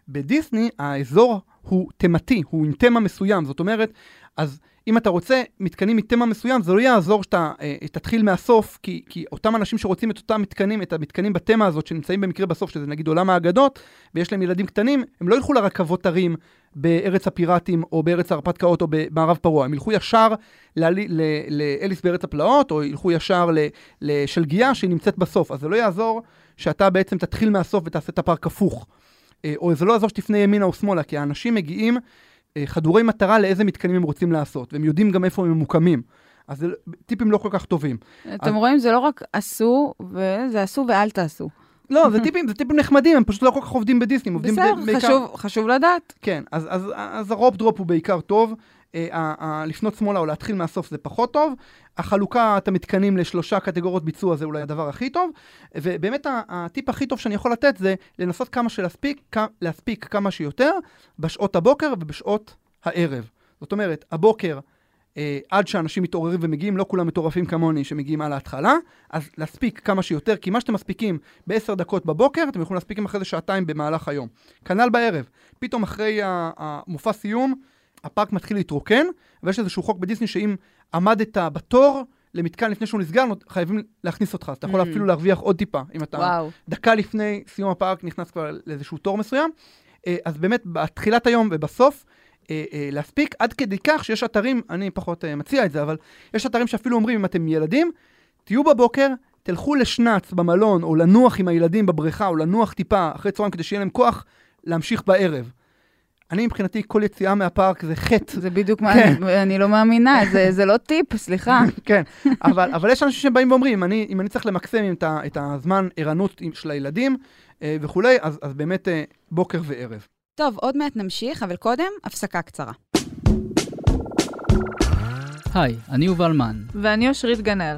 בדיסני האזור הוא תמתי, הוא עם תמה מסוים, זאת אומרת, אז אם אתה רוצה מתקנים מתמה מסוים, זה לא יעזור שאתה אה, תתחיל מהסוף, כי, כי אותם אנשים שרוצים את אותם מתקנים, את המתקנים בתמה הזאת, שנמצאים במקרה בסוף, שזה נגיד עולם האגדות, ויש להם ילדים קטנים, הם לא ילכו לרכבות הרים בארץ הפיראטים, או בארץ ההרפתקאות, או במערב פרוע, הם ילכו ישר לאליס בארץ הפלאות, או ילכו ישר לשלגיה שהיא נמצאת בסוף. אז זה לא יעזור שאתה בעצם תתחיל מהסוף ותעשה את הפארק הפוך. אה, או זה לא יעזור שתפנה ימינה או שמאלה, כי האנשים מגיעים אה, חדורי מטרה לאיזה מתקנים הם רוצים לעשות, והם יודעים גם איפה הם ממוקמים. אז זה טיפים לא כל כך טובים. אתם רואים, זה לא רק עשו, וזה עשו ואל תעשו. לא, זה טיפים, זה טיפים נחמדים, הם פשוט לא כל כך עובדים בדיסני, עובדים בסדר, בעיקר... חשוב- חשוב לדעת. כן, אז, אז, אז הרופ דרופ הוא בעיקר טוב, לפנות שמאלה או להתחיל מהסוף זה פחות טוב, החלוקת המתקנים לשלושה קטגוריות ביצוע זה אולי הדבר הכי טוב, ובאמת הטיפ הכי טוב שאני יכול לתת זה לנסות כמה שלהספיק, להספיק כמה שיותר בשעות הבוקר ובשעות הערב. זאת אומרת, הבוקר, אה, עד שאנשים מתעוררים ומגיעים, לא כולם מטורפים כמוני שמגיעים על ההתחלה, אז להספיק כמה שיותר, כי מה שאתם מספיקים בעשר דקות בבוקר, אתם יכולים להספיק אחרי זה שעתיים במהלך היום. כנ"ל בערב. פתאום אחרי המופע סיום, הפארק מתחיל להתרוקן, ויש איזשהו חוק בדיסני שאם עמדת בתור למתקן לפני שהוא נסגר, חייבים להכניס אותך, אז אתה יכול Mm. אפילו להרוויח עוד טיפה, אם אתה וואו. דקה לפני סיום הפארק נכנס כבר לאיזשהו תור מסוים. אה, אז באמת, בתחילת היום ובסוף, אה, אה, להספיק, עד כדי כך שיש אתרים, אני פחות מציע את זה, אבל יש אתרים שאפילו אומרים, אם אתם ילדים, תהיו בבוקר, תלכו לשנץ במלון, או לנוח עם הילדים בבריכה, או לנוח טיפה אחרי צהריים, כדי שיהיה להם כוח להמשיך בערב. אני מבחינתי, כל יציאה מהפארק זה חטא. זה בדיוק מה, כן. אני- לא מאמינה, זה- זה לא טיפ, סליחה. כן, אבל, אבל יש אנשים שבאים ואומרים, אם אני, אם אני צריך למקסם את, הזמן ערנות של הילדים אה, וכולי, אז, אז באמת אה, בוקר וערב. טוב, עוד מעט נמשיך, אבל קודם, הפסקה קצרה. היי, אני יובל מן. ואני אושרית גנאל.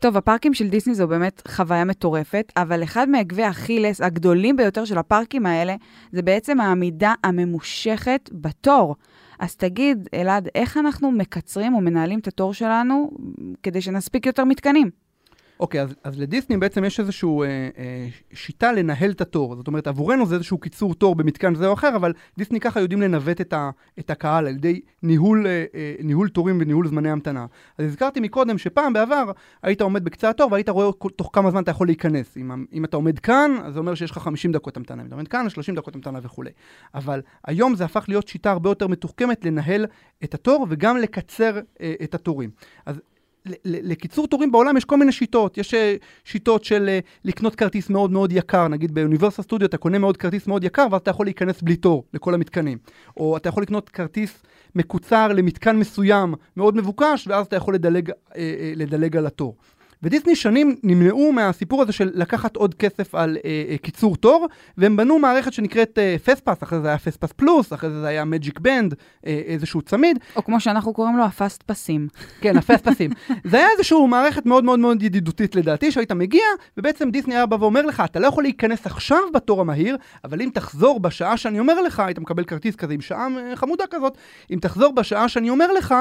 טוב, הפארקים של דיסני זו באמת חוויה מטורפת, אבל אחד מעקבי האכילס הגדולים ביותר של הפארקים האלה, זה בעצם העמידה הממושכת בתור. אז תגיד, אלעד, איך אנחנו מקצרים ומנהלים את התור שלנו כדי שנספיק יותר מתקנים? אוקיי, אז, אז לדיסני בעצם יש איזושהי אה, אה, שיטה לנהל את התור. זאת אומרת, עבורנו זה איזשהו קיצור תור במתקן זה או אחר, אבל דיסני ככה יודעים לנווט את, ה, את הקהל על ידי ניהול, אה, אה, ניהול תורים וניהול זמני המתנה. אז הזכרתי מקודם שפעם בעבר היית עומד בקצה התור והיית רואה תוך כמה זמן אתה יכול להיכנס. אם, אם אתה עומד כאן, אז זה אומר שיש לך 50 דקות המתנה. אם אתה עומד כאן, אז 30 דקות המתנה וכולי. אבל היום זה הפך להיות שיטה הרבה יותר מתוחכמת לנהל את התור וגם לקצר אה, את התורים. אז לקיצור תורים בעולם יש כל מיני שיטות. יש אה, שיטות של אה, לקנות כרטיס מאוד מאוד יקר, נגיד באוניברסיטה סטודיו אתה קונה מאוד כרטיס מאוד יקר ואז אתה יכול להיכנס בלי תור לכל המתקנים. או אתה יכול לקנות כרטיס מקוצר למתקן מסוים מאוד מבוקש ואז אתה יכול לדלג, אה, לדלג על התור. ודיסני שנים נמנעו מהסיפור הזה של לקחת עוד כסף על אה, אה, קיצור תור, והם בנו מערכת שנקראת אה, פספס, אחרי זה היה פספס פלוס, אחרי זה זה היה מג'יק בנד, אה, איזשהו צמיד, או כמו שאנחנו קוראים לו, הפאסט פסים. כן, הפספסים. זה היה איזושהי מערכת מאוד מאוד מאוד ידידותית לדעתי, שהיית מגיע, ובעצם דיסני היה בא ואומר לך, אתה לא יכול להיכנס עכשיו בתור המהיר, אבל אם תחזור בשעה שאני אומר לך, היית מקבל כרטיס כזה עם שעה אה, חמודה כזאת, אם תחזור בשעה שאני אומר לך,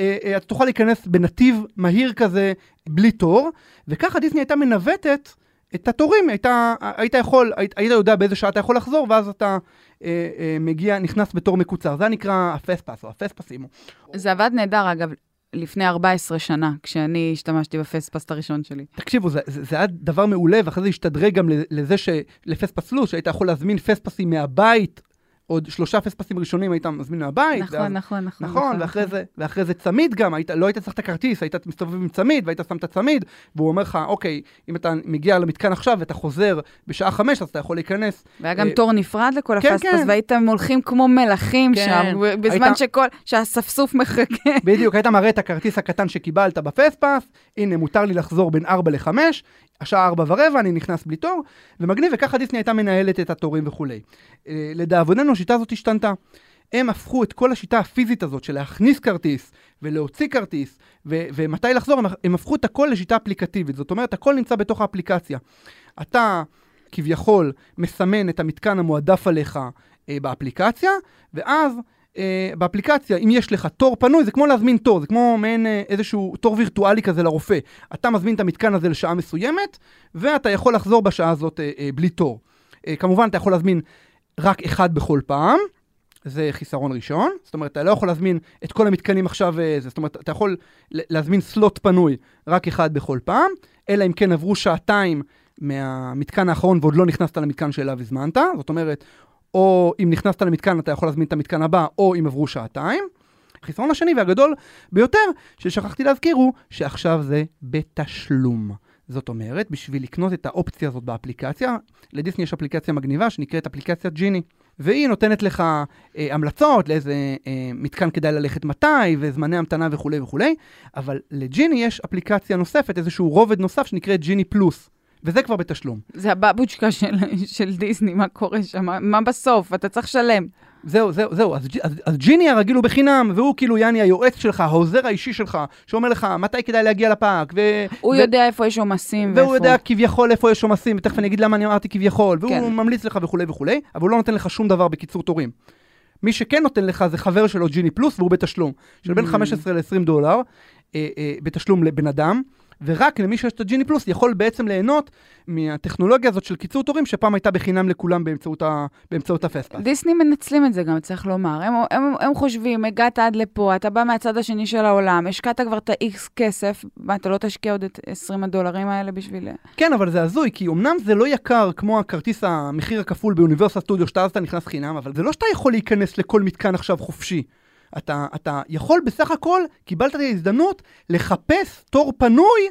אה, אה, אתה תוכל להיכנס בנתיב מהיר כזה, בלי תור, וככה דיסני הייתה מנווטת את התורים, הייתה, היית יכול, היית, היית יודע באיזה שעה אתה יכול לחזור, ואז אתה אה, אה, מגיע, נכנס בתור מקוצר. זה נקרא הפספס או הפספסים. זה עבד נהדר, אגב, לפני 14 שנה, כשאני השתמשתי בפספסט הראשון שלי. תקשיבו, זה, זה, זה היה דבר מעולה, ואחרי זה השתדרג גם לזה שלפספס פלוס, שהיית יכול להזמין פספסים מהבית, עוד שלושה פספסים ראשונים היית מזמין מהבית. נכון, ואז- נכון, נכון. נכון, ואחרי זה, ואחרי זה צמיד גם, היית, לא היית צריך את הכרטיס, היית מסתובב עם צמיד, והיית שם את הצמיד, והוא אומר לך, אוקיי, אם אתה מגיע למתקן עכשיו ואתה חוזר בשעה חמש, אז אתה יכול להיכנס. והיה גם אה, תור נפרד לכל כן, הפספס, כן. והייתם הולכים כמו מלכים כן. שם, בזמן היית- שכל, שהאספסוף מחכה. בדיוק, היית מראה את הכרטיס הקטן שקיבלת בפספס, הנה, מותר לי לחזור בין 4 ל-5, השעה 4 ורבע, אני נכנס בלי תור, ומגניב, וככה דיסני הייתה מנהלת את התורים וכולי. אה, לדאבוננו, השיטה הזאת השתנתה. הם הפכו את כל השיטה הפיזית הזאת של להכניס כרטיס ולהוציא כרטיס ו- ומתי לחזור, הם, הם הפכו את הכל לשיטה אפליקטיבית. זאת אומרת, הכל נמצא בתוך האפליקציה. אתה כביכול מסמן את המתקן המועדף עליך אה, באפליקציה, ואז אה, באפליקציה, אם יש לך תור פנוי, זה כמו להזמין תור, זה כמו מעין אה, איזשהו תור וירטואלי כזה לרופא. אתה מזמין את המתקן הזה לשעה מסוימת, ואתה יכול לחזור בשעה הזאת אה, בלי תור. כמובן, אתה יכול להזמין רק אחד בכל פעם, זה חיסרון ראשון. זאת אומרת, אתה לא יכול להזמין את כל המתקנים עכשיו, זאת אומרת, אתה יכול להזמין סלוט פנוי רק אחד בכל פעם, אלא אם כן עברו שעתיים מהמתקן האחרון ועוד לא נכנסת למתקן שאליו הזמנת. זאת אומרת, או אם נכנסת למתקן אתה יכול להזמין את המתקן הבא, או אם עברו שעתיים. החיסרון השני והגדול ביותר ששכחתי להזכיר הוא שעכשיו זה בתשלום. זאת אומרת, בשביל לקנות את האופציה הזאת באפליקציה, לדיסני יש אפליקציה מגניבה שנקראת אפליקציית ג'יני. והיא נותנת לך אה, המלצות לאיזה אה, מתקן כדאי ללכת מתי, וזמני המתנה וכולי וכולי, אבל לג'יני יש אפליקציה נוספת, איזשהו רובד נוסף שנקרא ג'יני פלוס, וזה כבר בתשלום. זה הבבוצ'קה של, של דיסני, מה קורה שם? מה, בסוף? אתה צריך לשלם. זהו, זהו, זהו, אז, אז, אז ג'יני הרגיל הוא בחינם, והוא כאילו יעני היועץ שלך, העוזר האישי שלך, שאומר לך מתי כדאי להגיע לפארק, ו... הוא ו- יודע איפה יש עומסים ואיפה... והוא יודע כביכול איפה יש עומסים, ותכף אני אגיד למה אני אמרתי כביכול, והוא כן. ממליץ לך וכולי וכולי, אבל הוא לא נותן לך שום דבר בקיצור תורים. מי שכן נותן לך זה חבר שלו, ג'יני פלוס, והוא בתשלום, של בין Mm. 15 ל-20 דולר, אה, אה, בתשלום לבן אדם, ורק למי שיש את הג'יני פלוס יכול בעצם ליהנות מהטכנולוגיה הזאת של קיצור תורים, שפעם הייתה בחינם לכולם באמצעות, ה, באמצעות הפספס. דיסני מנצלים את זה גם, צריך לומר. הם, הם, הם חושבים, הגעת עד לפה, אתה בא מהצד השני של העולם, השקעת כבר את ה-X כסף, מה, אתה לא תשקיע עוד את 20 הדולרים האלה בשביל... כן, אבל זה הזוי, כי אמנם זה לא יקר כמו הכרטיס המחיר הכפול באוניברסיטה סטודיו, שאתה אז אתה נכנס חינם, אבל זה לא שאתה יכול להיכנס לכל מתקן עכשיו חופשי. אתה, אתה יכול בסך הכל, קיבלת את ההזדמנות לחפש תור פנוי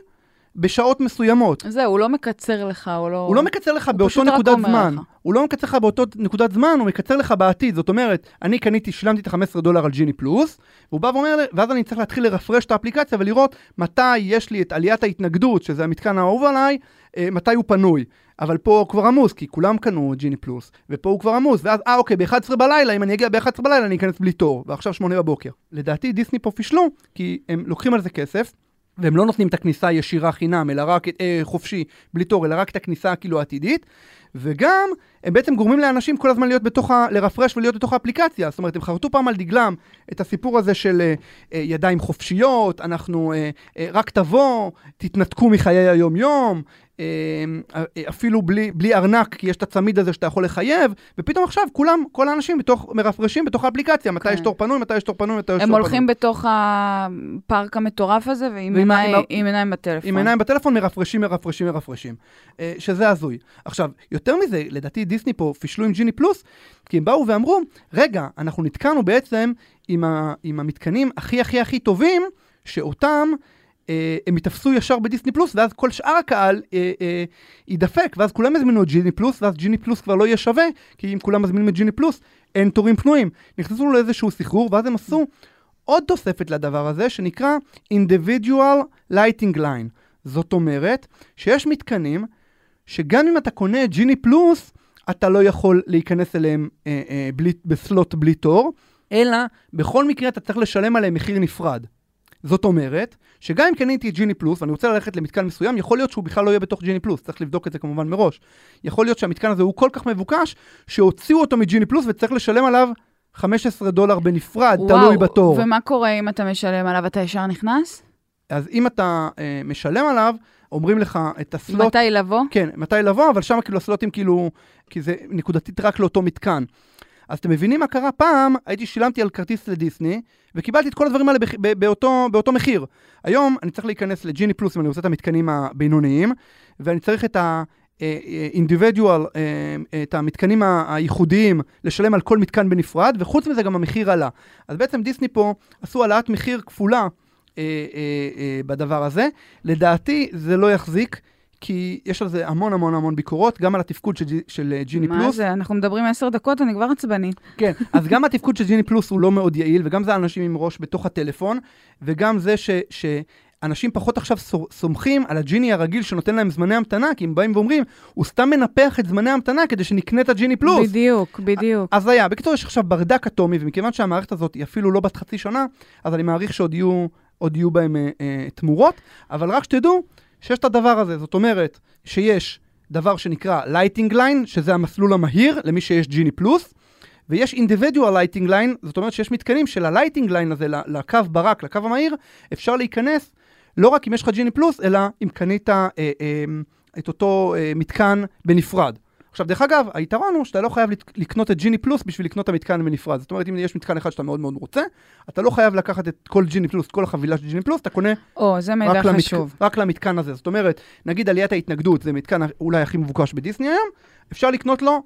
בשעות מסוימות. זהו, הוא לא מקצר לך, הוא לא... הוא לא מקצר לך הוא באותו נקודת זמן. לך. הוא לא מקצר לך באותו נקודת זמן, הוא מקצר לך בעתיד. זאת אומרת, אני קניתי, שילמתי את ה-15 דולר על ג'יני פלוס, והוא בא ואומר, ואז אני צריך להתחיל לרפרש את האפליקציה ולראות מתי יש לי את עליית ההתנגדות, שזה המתקן האהוב עליי, אה, מתי הוא פנוי. אבל פה הוא כבר עמוס, כי כולם קנו ג'יני פלוס, ופה הוא כבר עמוס, ואז, אה, אוקיי, ב-11 בלילה, אם אני אגיע ב-11 בלילה, אני אכנס בלי תור, ועכשיו 8 בבוקר. לדעתי, דיסני פה פישלו, כי הם לוקחים על זה כסף, והם לא נותנים את הכניסה הישירה חינם, אלא רק אה, חופשי, בלי תור, אלא רק את הכניסה כאילו העתידית, וגם הם בעצם גורמים לאנשים כל הזמן להיות בתוך ה... לרפרש ולהיות בתוך האפליקציה. זאת אומרת, הם חרטו פעם על דגלם את הסיפור הזה של אה, אה, ידיים חופשיות, אנחנו אה, אה, רק תבוא, תתנתקו מחיי היום-יום, אפילו בלי, בלי ארנק, כי יש את הצמיד הזה שאתה יכול לחייב, ופתאום עכשיו כולם, כל האנשים בתוך, מרפרשים בתוך האפליקציה, מתי כן. יש תור פנוי, מתי יש תור פנוי, מתי יש תור הם פנוי. הולכים בתוך הפארק המטורף הזה, ועם ועם ה- עיני- עם עיניים בטלפון. עם עיניים בטלפון מרפרשים, מרפרשים, מרפרשים. אה, שזה הזוי. עכשיו, יותר מזה, לדעתי דיסני פה פישלו עם ג'יני פלוס, כי הם באו ואמרו, רגע, אנחנו נתקענו בעצם עם, ה, עם המתקנים הכי הכי הכי טובים, שאותם אה, הם יתפסו ישר בדיסני פלוס, ואז כל שאר הקהל אה, אה, יידפק, ואז כולם יזמינו את ג'יני פלוס, ואז ג'יני פלוס כבר לא יהיה שווה, כי אם כולם מזמינים את ג'יני פלוס, אין תורים פנויים. נכנסו לאיזשהו סחרור, ואז הם עשו עוד תוספת לדבר הזה, שנקרא individual lighting line. זאת אומרת, שיש מתקנים שגם אם אתה קונה את ג'יני פלוס, אתה לא יכול להיכנס אליהם אה, אה, בלי, בסלוט בלי תור, אלא בכל מקרה אתה צריך לשלם עליהם מחיר נפרד. זאת אומרת, שגם אם קניתי את ג'יני פלוס ואני רוצה ללכת למתקן מסוים, יכול להיות שהוא בכלל לא יהיה בתוך ג'יני פלוס, צריך לבדוק את זה כמובן מראש. יכול להיות שהמתקן הזה הוא כל כך מבוקש, שהוציאו אותו מג'יני פלוס וצריך לשלם עליו 15 דולר בנפרד, תלוי בתור. ומה קורה אם אתה משלם עליו, אתה ישר נכנס? אז אם אתה אה, משלם עליו, אומרים לך את הסלוט... מתי לבוא? כן, מתי לבוא, אבל שם כאילו הסלוטים כאילו, כי זה נקודתית רק לאותו מתקן. אז אתם מבינים מה קרה? פעם הייתי שילמתי על כרטיס לדיסני, וקיבלתי את כל הדברים האלה בח- ב- באותו, באותו מחיר. היום אני צריך להיכנס לג'יני פלוס אם אני רוצה את המתקנים הבינוניים, ואני צריך את ה... אינדיבידואל, את המתקנים הייחודיים, לשלם על כל מתקן בנפרד, וחוץ מזה גם המחיר עלה. אז בעצם דיסני פה עשו העלאת מחיר כפולה אה, אה, אה, בדבר הזה. לדעתי זה לא יחזיק, כי יש על זה המון המון המון ביקורות, גם על התפקוד של, של ג'יני מה פלוס. זה? אנחנו מדברים עשר דקות, אני כבר עצבנית. כן, אז גם התפקוד של ג'יני פלוס הוא לא מאוד יעיל, וגם זה אנשים עם ראש בתוך הטלפון, וגם זה ש... ש אנשים פחות עכשיו סו- סומכים על הג'יני הרגיל שנותן להם זמני המתנה, כי הם באים ואומרים, הוא סתם מנפח את זמני ההמתנה כדי שנקנה את הג'יני פלוס. בדיוק, בדיוק. אז היה. בקיצור, יש עכשיו ברדק אטומי, ומכיוון שהמערכת הזאת היא אפילו לא בת חצי שנה, אז אני מעריך שעוד יהיו, יהיו בהם אה, אה, תמורות, אבל רק שתדעו שיש את הדבר הזה. זאת אומרת, שיש דבר שנקרא Lightning Lane, שזה המסלול המהיר למי שיש ג'יני פלוס, ויש individual Lightning Lane, זאת אומרת שיש מתקנים של ה Lightning Lane הזה, לקו ברק, לקו המהיר, אפשר להיכנס לא רק אם יש לך ג'יני פלוס, אלא אם קנית אה, אה, את אותו אה, מתקן בנפרד. עכשיו, דרך אגב, היתרון הוא שאתה לא חייב לק- לקנות את ג'יני פלוס בשביל לקנות את המתקן בנפרד. זאת אומרת, אם יש מתקן אחד שאתה מאוד מאוד רוצה, אתה לא חייב לקחת את כל ג'יני פלוס, כל החבילה של ג'יני פלוס, אתה קונה או, זה מידע רק, למתק... חשוב. רק למתקן הזה. זאת אומרת, נגיד עליית ההתנגדות, זה מתקן אולי הכי מבוקש בדיסני היום, אפשר לקנות לו,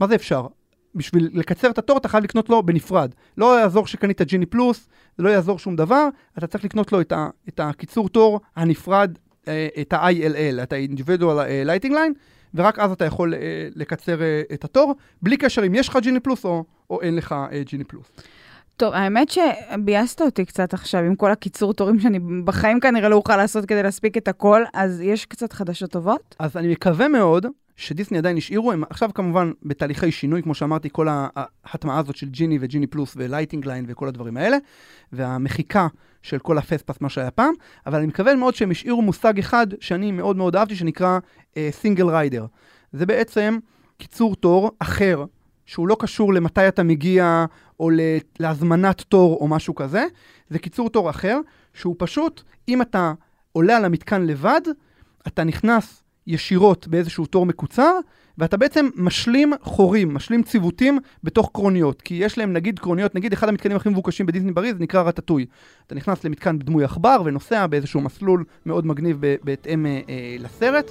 מה זה אפשר? בשביל לקצר את התור אתה חייב לקנות לו בנפרד. לא יעזור שקנית ג'יני פלוס, זה לא יעזור שום דבר, אתה צריך לקנות לו את, ה, את הקיצור תור הנפרד, אה, את ה-ILL, את ה-Individual אה, Lighting Line, ורק אז אתה יכול אה, לקצר אה, את התור, בלי קשר אם יש לך ג'יני פלוס או, או אין לך אה, ג'יני פלוס. טוב, האמת שביאסת אותי קצת עכשיו עם כל הקיצור תורים שאני בחיים כנראה לא אוכל לעשות כדי להספיק את הכל, אז יש קצת חדשות טובות. אז אני מקווה מאוד שדיסני עדיין השאירו, הם עכשיו כמובן בתהליכי שינוי, כמו שאמרתי, כל ההטמעה הזאת של ג'יני וג'יני פלוס ו Lightning Lane וכל הדברים האלה, והמחיקה של כל ה FastPass, מה שהיה פעם, אבל אני מקווה מאוד שהם השאירו מושג אחד שאני מאוד מאוד אהבתי, שנקרא single rider. זה בעצם קיצור תור אחר, שהוא לא קשור למתי אתה מגיע, או להזמנת תור או משהו כזה, זה קיצור תור אחר, שהוא פשוט, אם אתה עולה על המתקן לבד, אתה נכנס ישירות באיזשהו תור מקוצר, ואתה בעצם משלים חורים, משלים ציוותים בתוך קרוניות. כי יש להם נגיד קרוניות, נגיד אחד המתקנים הכי מבוקשים בדיסני פריז נקרא רטטוי. אתה נכנס למתקן בדמוי עכבר ונוסע באיזשהו מסלול מאוד מגניב בהתאם אה, אה, לסרט.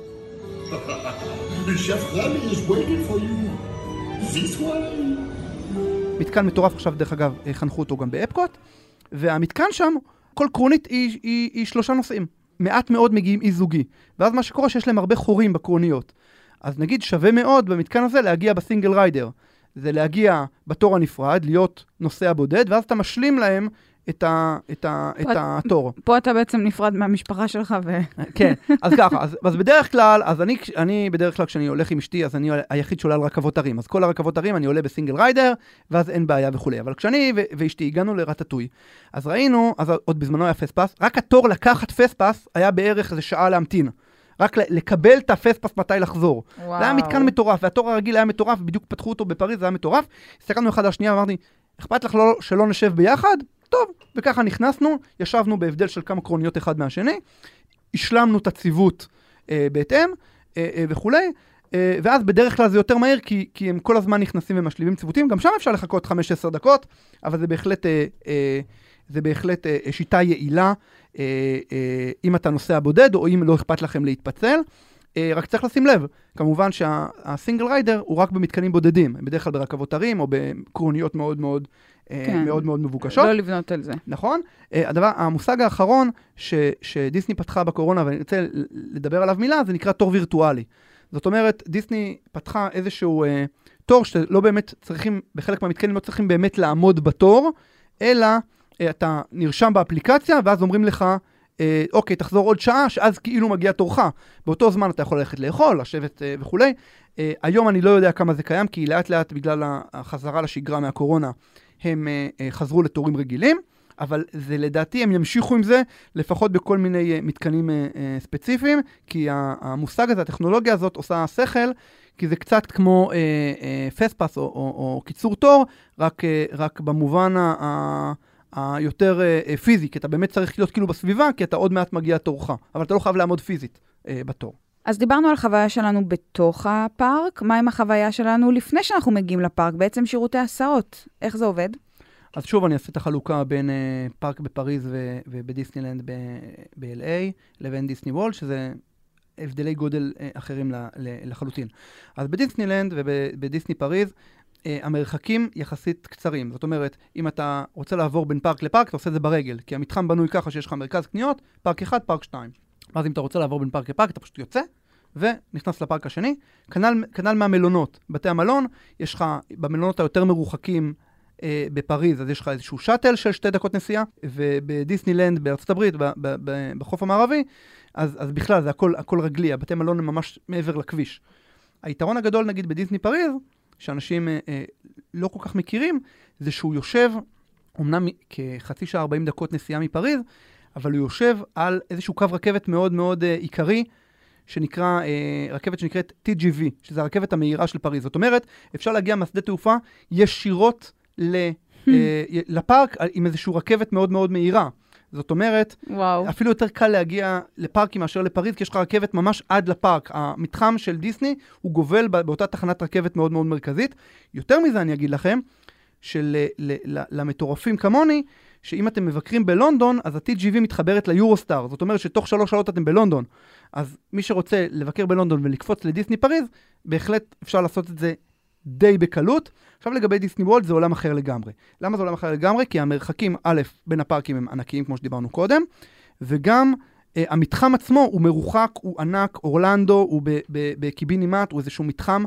מתקן מטורף עכשיו, דרך אגב, אה, חנכו אותו גם באפקוט, והמתקן שם, כל קרונית היא, היא, היא שלושה נוסעים. מעט מאוד מגיעים אי זוגי. ואז מה שקורה שיש להם הרבה חורים בקרוניות. אז נגיד שווה מאוד במתקן הזה להגיע בסינגל ריידר. זה להגיע בתור הנפרד, להיות נוסע בודד, ואז אתה משלים להם את, ה, את, ה, את את- התור. פה אתה בעצם נפרד מהמשפחה שלך ו... כן, אז ככה, אז, אז בדרך כלל, אז אני, אני בדרך כלל כשאני הולך עם אשתי, אז אני היחיד שעולה על רכבות הרים. אז כל הרכבות הרים אני עולה בסינגל ריידר, ואז אין בעיה וכולי. אבל כשאני ו- ואשתי הגענו לרטטוי, אז ראינו, אז עוד בזמנו היה פספס, רק התור לקחת פספס היה בערך איזה שעה להמתין. רק לקבל את הפספס מתי לחזור. וואו. זה היה מתקן מטורף, והתור הרגיל היה מטורף, בדיוק פתחו אותו בפריז, זה היה מטורף. הסתכלנו אחד על השנייה ואמרתי, אכפת לך לא, שלא נשב ביחד? טוב, וככה נכנסנו, ישבנו בהבדל של כמה קרוניות אחד מהשני, השלמנו את הציוות אה, בהתאם אה, אה, וכולי, אה, ואז בדרך כלל זה יותר מהר, כי, כי הם כל הזמן נכנסים ומשלימים ציוותים, גם שם אפשר לחכות 5-10 דקות, אבל זה בהחלט, אה, אה, זה בהחלט אה, שיטה יעילה, אה, אה, אם אתה נוסע בודד, או אם לא אכפת לכם להתפצל. אה, רק צריך לשים לב, כמובן שהסינגל ריידר הוא רק במתקנים בודדים, בדרך כלל ברכבות הרים או בקרוניות מאוד מאוד, אה, כן. מאוד, מאוד מבוקשות. לא לבנות על זה. נכון? אה, הדבר, המושג האחרון ש, שדיסני פתחה בקורונה, ואני רוצה לדבר עליו מילה, זה נקרא תור וירטואלי. זאת אומרת, דיסני פתחה איזשהו אה, תור שלא באמת צריכים, בחלק מהמתקנים לא צריכים באמת לעמוד בתור, אלא אה, אתה נרשם באפליקציה, ואז אומרים לך, אה, אוקיי, תחזור עוד שעה, שאז כאילו מגיע תורך. באותו זמן אתה יכול ללכת לאכול, לשבת אה, וכולי. אה, היום אני לא יודע כמה זה קיים, כי לאט לאט בגלל החזרה לשגרה מהקורונה, אה, אה, חזרו לתורים רגילים. אבל זה לדעתי, הם ימשיכו עם זה, לפחות בכל מיני uh, מתקנים ספציפיים, כי המושג הזה, הטכנולוגיה הזאת עושה שכל, כי זה קצת כמו uh, uh, פספס או, או, או קיצור תור, רק, uh, רק במובן ה- ה- uh, פיזי, כי אתה באמת צריך להיות כאילו בסביבה, כי אתה עוד מעט מגיע תורך, אבל אתה לא חייב לעמוד פיזית uh, בתור. אז דיברנו על חוויה שלנו בתוך הפארק, מה עם החוויה שלנו לפני שאנחנו מגיעים לפארק? בעצם שירותי הסעות, איך זה עובד? אז שוב אני אעשה את החלוקה בין uh, פארק בפריז ו- ובדיסנילנד ב-LA לבין דיסני וולד, שזה הבדלי גודל uh, אחרים ל- ל- לחלוטין. אז בדיסנילנד ובדיסני פריז, uh, המרחקים יחסית קצרים. זאת אומרת, אם אתה רוצה לעבור בין פארק לפארק, אתה עושה את זה ברגל, כי המתחם בנוי ככה שיש לך מרכז קניות, פארק אחד, פארק שתיים. ואז אם אתה רוצה לעבור בין פארק לפארק, אתה פשוט יוצא. ונכנס לפארק השני, כנ"ל, כנ"ל מהמלונות. בתי המלון, יש לך, במלונות היותר מרוחקים אה, בפריז, אז יש לך איזשהו שאטל של שתי דקות נסיעה, ובדיסנילנד בארצות הברית, ב- ב- ב- בחוף המערבי, אז, אז בכלל זה הכל, הכל רגלי, הבתי מלון הם ממש מעבר לכביש. היתרון הגדול נגיד בדיסני פריז, שאנשים אה, אה, לא כל כך מכירים, זה שהוא יושב, אמנם כחצי שעה 40 דקות נסיעה מפריז, אבל הוא יושב על איזשהו קו רכבת מאוד מאוד אה, עיקרי, שנקרא, אה, רכבת שנקראת TGV, שזה הרכבת המהירה של פריז. זאת אומרת, אפשר להגיע מהשדה תעופה ישירות ל, אה, לפארק עם איזושהי רכבת מאוד מאוד מהירה. זאת אומרת, וואו. אפילו יותר קל להגיע לפארקים מאשר לפריז, כי יש לך רכבת ממש עד לפארק. המתחם של דיסני הוא גובל בא- באותה תחנת רכבת מאוד מאוד מרכזית. יותר מזה אני אגיד לכם, שלמטורפים כמוני, שאם אתם מבקרים בלונדון, אז ה-TGV מתחברת ליורוסטאר. זאת אומרת שתוך שלוש שעות אתם בלונדון. אז מי שרוצה לבקר בלונדון ולקפוץ לדיסני פריז, בהחלט אפשר לעשות את זה די בקלות. עכשיו לגבי דיסני וולד זה עולם אחר לגמרי. למה זה עולם אחר לגמרי? כי המרחקים, א', בין הפארקים הם ענקיים, כמו שדיברנו קודם, וגם אה, המתחם עצמו הוא מרוחק, הוא ענק, אורלנדו, הוא בקיבינימט, הוא איזשהו מתחם,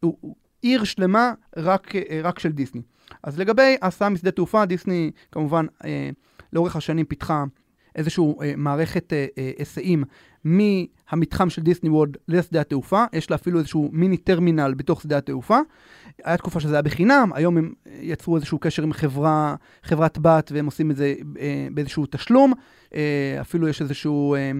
הוא, הוא עיר שלמה רק, אה, רק של דיסני. אז לגבי ההסעה משדה תעופה, דיסני כמובן אה, לאורך השנים פיתחה איזושהי אה, מערכת אה, אה, מהמתחם של דיסני וולד לשדה התעופה, יש לה אפילו איזשהו מיני טרמינל בתוך שדה התעופה. היה תקופה שזה היה בחינם, היום הם אה, יצרו איזשהו קשר עם חברה, חברת בת והם עושים את זה אה, באיזשהו תשלום. אה, אפילו יש איזשהו אה,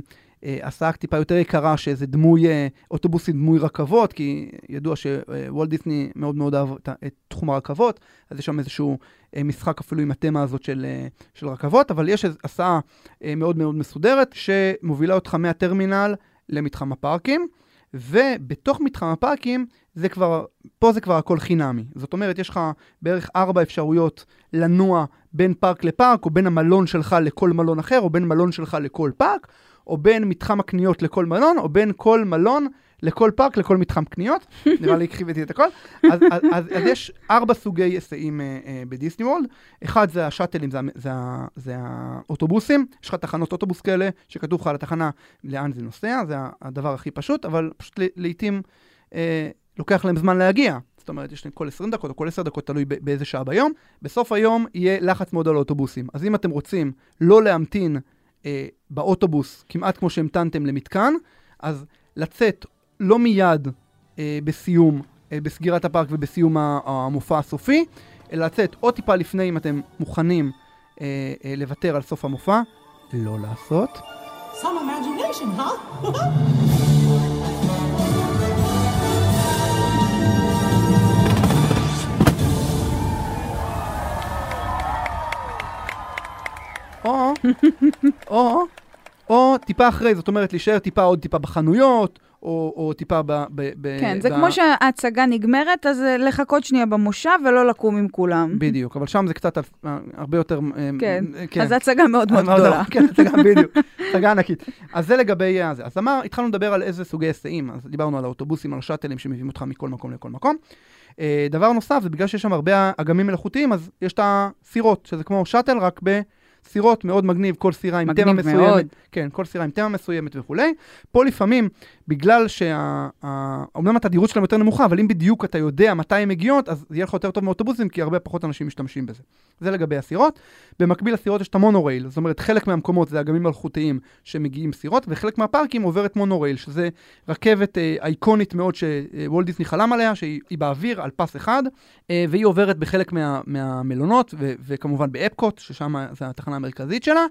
הסעה טיפה יותר יקרה, שזה דמוי, אה, אוטובוסים דמוי רכבות, כי ידוע שוולט דיסני מאוד מאוד אהב את, את תחום הרכבות, אז יש שם איזשהו אה, משחק אפילו עם התמה הזאת של, אה, של רכבות, אבל יש הסעה אה, מאוד מאוד מסודרת, שמובילה אותך מהטרמינל למתחם הפארקים, ובתוך מתחם הפארקים, זה כבר, פה זה כבר הכל חינמי. זאת אומרת, יש לך בערך ארבע אפשרויות לנוע בין פארק לפארק, או בין המלון שלך לכל מלון אחר, או בין מלון שלך לכל פארק, או בין מתחם הקניות לכל מלון, או בין כל מלון לכל פארק לכל מתחם קניות. נראה לי הקחיבתי את הכל. אז, אז, אז, אז יש ארבע סוגי היסעים אה, אה, בדיסני וולד. אחד זה השאטלים, זה, זה, זה האוטובוסים. יש לך תחנות אוטובוס כאלה, שכתוב לך על התחנה לאן זה נוסע, זה הדבר הכי פשוט, אבל פשוט לעיתים אה, לוקח להם זמן להגיע. זאת אומרת, יש להם כל 20 דקות או כל 10 דקות, תלוי באיזה שעה ביום. בסוף היום יהיה לחץ מאוד על האוטובוסים. אז אם אתם רוצים לא להמתין אה, באוטובוס, כמעט כמו שהמתנתם למתקן, אז לצאת לא מיד אה, בסיום, אה, בסגירת הפארק ובסיום המופע הסופי, אלא לצאת או טיפה לפני אם אתם מוכנים אה, אה, לוותר על סוף המופע, לא לעשות. Some imagination, huh? או, או, או טיפה אחרי, זאת אומרת להישאר טיפה עוד טיפה בחנויות, או, או טיפה ב... ב, ב כן, זה ב... כמו שההצגה נגמרת, אז אה, לחכות שנייה במושב ולא לקום עם כולם. בדיוק, אבל שם זה קצת אה, הרבה יותר... אה, כן, אה, אז הצגה מאוד מאוד גדולה. כן, הצגה בדיוק, הצגה ענקית. אז זה לגבי אה, זה. אז אמר, התחלנו לדבר על איזה סוגי היסעים, אז דיברנו על האוטובוסים, על השאטלים שמביאים אותך מכל מקום לכל מקום. דבר נוסף, זה בגלל שיש שם הרבה אגמים מלאכותיים, אז יש את הסירות, שזה כמו שאטל, רק בסירות מאוד מגניב, כל סירה עם מגניב תמה מסוימת. מאוד. כן, כל סירה עם תמה מסוימת וכולי. פה לפעמים, בגלל שה... ה- אומנם התדירות שלהם יותר נמוכה, אבל אם בדיוק אתה יודע מתי הן מגיעות, אז יהיה לך יותר טוב מאוטובוסים, כי הרבה פחות אנשים משתמשים בזה. זה לגבי הסירות. במקביל לסירות יש את המונורייל, זאת אומרת, חלק מהמקומות זה אגמים מלאכותיים שמגיעים סירות, וחלק מהפארקים עוברת מונורייל, שזה רכבת אה, אייקונית מאוד שוולט דיסני חלם עליה, שהיא היא באוויר על פס אחד, אה, והיא עוברת בחלק מה, מהמלונות, ו, וכמובן באפקוט, ששם זו התחנה המרכזית שלה,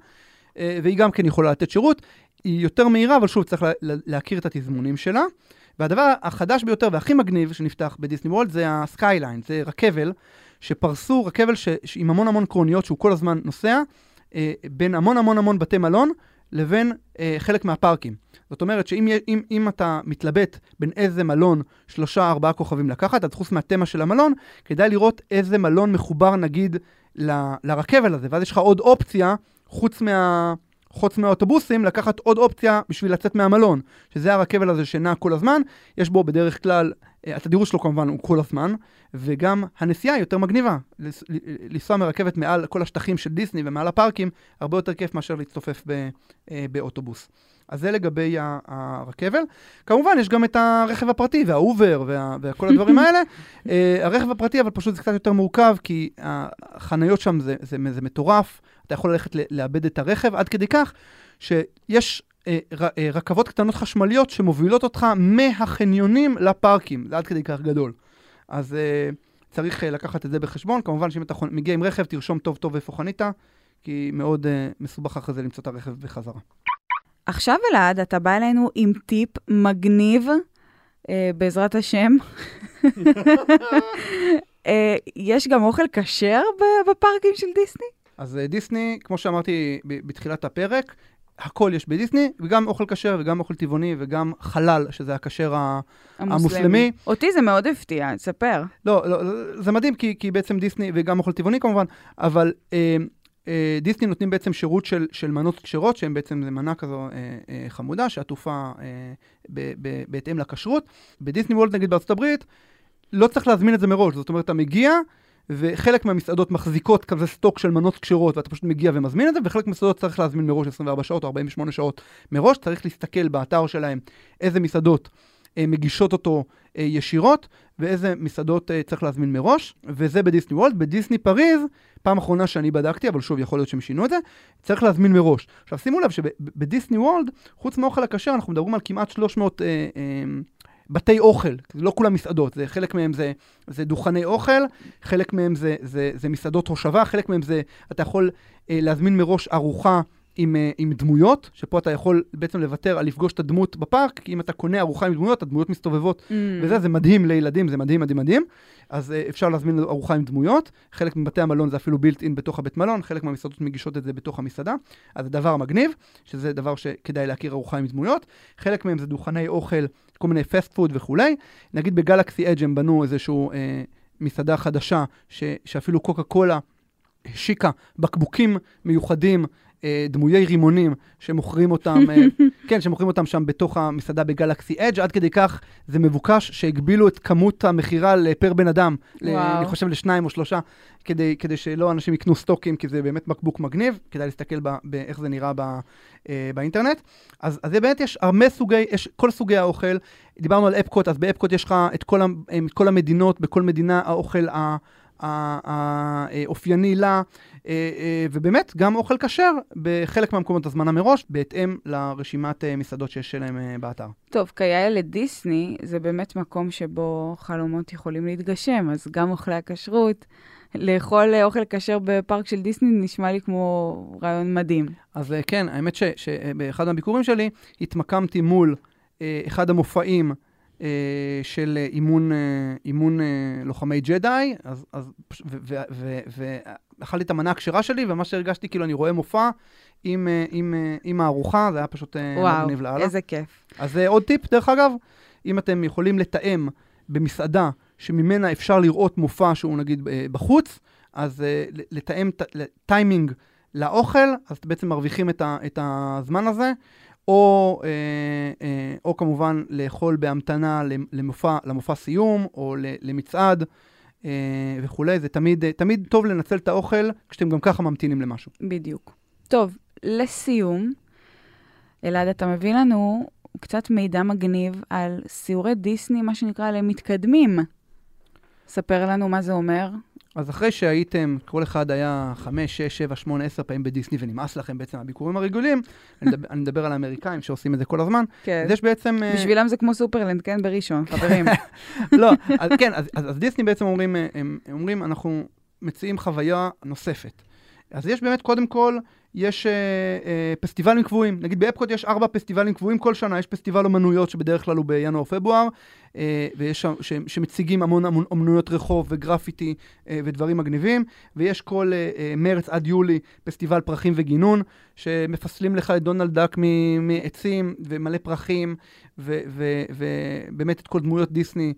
אה, והיא גם כן יכולה לתת שירות. היא יותר מהירה, אבל שוב, צריך לה, לה, להכיר את התזמונים שלה. והדבר החדש ביותר והכי מגניב שנפתח בדיסני וולד זה הסקייליין, זה רכבל שפרסו, רכבל ש, עם המון המון קרוניות שהוא כל הזמן נוסע, אה, בין המון המון המון בתי מלון לבין אה, חלק מהפארקים. זאת אומרת שאם אם, אם אתה מתלבט בין איזה מלון שלושה ארבעה כוכבים לקחת, אז חוץ מהתמה של המלון, כדאי לראות איזה מלון מחובר נגיד ל, לרכבל הזה, ואז יש לך עוד אופציה, חוץ מה... חוץ מהאוטובוסים, לקחת עוד אופציה בשביל לצאת מהמלון, שזה הרכבל הזה שנע כל הזמן, יש בו בדרך כלל, אה, התדירות שלו כמובן הוא כל הזמן, וגם הנסיעה יותר מגניבה. לנסוע מרכבת מעל כל השטחים של דיסני ומעל הפארקים, הרבה יותר כיף מאשר להצטופף אה, באוטובוס. אז זה לגבי הרכבל. כמובן, יש גם את הרכב הפרטי והאובר וה, וכל הדברים האלה. אה, הרכב הפרטי, אבל פשוט זה קצת יותר מורכב, כי החניות שם זה, זה, זה מטורף. אתה יכול ללכת לאבד את הרכב, עד כדי כך שיש אה, אה, רכבות קטנות חשמליות שמובילות אותך מהחניונים לפארקים. זה עד כדי כך גדול. אז אה, צריך אה, לקחת את זה בחשבון. כמובן שאם אתה מגיע עם רכב, תרשום טוב טוב איפה חנית, כי מאוד אה, מסובך אחרי זה למצוא את הרכב בחזרה. עכשיו, אלעד, אתה בא אלינו עם טיפ מגניב, אה, בעזרת השם. אה, יש גם אוכל כשר בפארקים של דיסני? אז אה, דיסני, כמו שאמרתי ב- בתחילת הפרק, הכל יש בדיסני, וגם אוכל כשר וגם אוכל טבעוני וגם חלל, שזה הכשר ה... המוסלמי. אותי זה מאוד הפתיע, תספר. לא, לא, זה מדהים כי, כי בעצם דיסני, וגם אוכל טבעוני כמובן, אבל אה, דיסני נותנים בעצם שירות של, של מנות כשרות, שהן בעצם זה מנה כזו אה, אה, חמודה, שעטופה אה, ב, ב, בהתאם לכשרות. בדיסני וולד נגיד בארצות הברית, לא צריך להזמין את זה מראש, זאת אומרת, אתה מגיע, וחלק מהמסעדות מחזיקות כזה סטוק של מנות כשרות, ואתה פשוט מגיע ומזמין את זה, וחלק מהמסעדות צריך להזמין מראש 24 שעות או 48 שעות מראש, צריך להסתכל באתר שלהם איזה מסעדות אה, מגישות אותו אה, ישירות, ואיזה מסעדות אה, צריך להזמין מראש, וזה בדיסני וולד. בדיסני פריז, פעם אחרונה שאני בדקתי, אבל שוב, יכול להיות שהם שינו את זה, צריך להזמין מראש. עכשיו, שימו לב שבדיסני וולד, חוץ מהאוכל הכשר, אנחנו מדברים על כמעט 300 אה, אה, בתי אוכל, לא כולם מסעדות, זה, חלק מהם זה, זה דוכני אוכל, חלק מהם זה, זה, זה מסעדות הושבה, חלק מהם זה, אתה יכול אה, להזמין מראש ארוחה עם, אה, עם דמויות, שפה אתה יכול בעצם לוותר על לפגוש את הדמות בפארק, כי אם אתה קונה ארוחה עם דמויות, הדמויות מסתובבות. Mm. וזה, זה מדהים לילדים, זה מדהים, מדהים, מדהים. אז uh, אפשר להזמין ארוחה עם דמויות. חלק מבתי המלון זה אפילו בילט אין בתוך הבית מלון, חלק מהמסעדות מגישות את זה בתוך המסעדה. אז זה דבר מגניב, שזה דבר שכדאי להכיר ארוחה עם דמויות. חלק מהם זה דוכני אוכל, כל מיני פסט פוד וכולי. נגיד בגלקסי אג' הם בנו איזשהו uh, מסעדה חדשה, ש, שאפילו קוקה קולה השיקה בקבוקים מיוחדים. אה, דמויי רימונים שמוכרים אותם, אה, כן, שמוכרים אותם שם בתוך המסעדה בגלקסי אדג', עד כדי כך זה מבוקש שהגבילו את כמות המכירה לפר בן אדם, ל- וואו. אני חושב לשניים או שלושה, כדי, כדי שלא אנשים יקנו סטוקים, כי זה באמת בקבוק מגניב, כדאי להסתכל ב- באיך זה נראה ב- אה, באינטרנט. אז, אז זה באמת יש הרבה סוגי, יש כל סוגי האוכל. דיברנו על אפקוט, אז באפקוט יש לך את כל, את כל המדינות, בכל מדינה האוכל ה- האופייני לה, אה, אה, ובאמת, גם אוכל כשר בחלק מהמקומות הזמנה מראש, בהתאם לרשימת אה, מסעדות שיש להם באתר. טוב, כיאה לדיסני, זה באמת מקום שבו חלומות יכולים להתגשם, אז גם אוכלי הכשרות, לאכול אוכל כשר בפארק של דיסני נשמע לי כמו רעיון מדהים. אז כן, האמת ש- שבאחד מהביקורים שלי התמקמתי מול אחד המופעים של אה, אימון, אה, אימון אה, לוחמי ג'די, אז, אז, ואכלתי את המנה הכשרה שלי, ומה שהרגשתי כאילו אני רואה מופע עם, אה, עם, אה, עם הארוחה, זה היה פשוט אה, וואו, מגניב לאללה. איזה כיף. אז עוד טיפ, דרך אגב, אם אתם יכולים לתאם במסעדה שממנה אפשר לראות מופע שהוא נגיד אה, בחוץ, אז אה, לתאם טיימינג לאוכל, אז בעצם מרוויחים את, ה, את הזמן הזה, או, אה, אה, או כמובן לאכול בהמתנה למ- למופע, למופע סיום, או למצעד. אה, וכולי, זה תמיד, תמיד טוב לנצל את האוכל כשאתם גם ככה ממתינים למשהו. בדיוק. טוב, לסיום, אלעד, אתה מביא לנו קצת מידע מגניב על סיורי דיסני, מה שנקרא, למתקדמים. ספר לנו מה זה אומר. אז אחרי שהייתם, כל אחד היה חמש, שש, שבע, שמונה, עשר פעמים בדיסני ונמאס לכם בעצם מהביקורים הרגילים, אני, מדבר, אני מדבר על האמריקאים שעושים את זה כל הזמן, כן. אז יש בעצם... אה, בשבילם זה כמו סופרלנד, כן? בראשון, חברים. לא, אז כן, אז, אז, אז דיסני בעצם אומרים, אה, הם, הם אומרים, אנחנו מציעים חוויה נוספת. אז יש באמת, קודם כל, יש אה, אה, פסטיבלים קבועים. נגיד באפקוט יש ארבע פסטיבלים קבועים כל שנה, יש פסטיבל אומנויות שבדרך כלל הוא בינואר-פברואר, אה, ויש ש, שמציגים המון אומנויות רחוב וגרפיטי אה, ודברים מגניבים, ויש כל אה, אה, מרץ עד יולי פסטיבל פרחים וגינון, שמפסלים לך את דונלד דאק מעצים ומלא פרחים, ובאמת את כל דמויות דיסני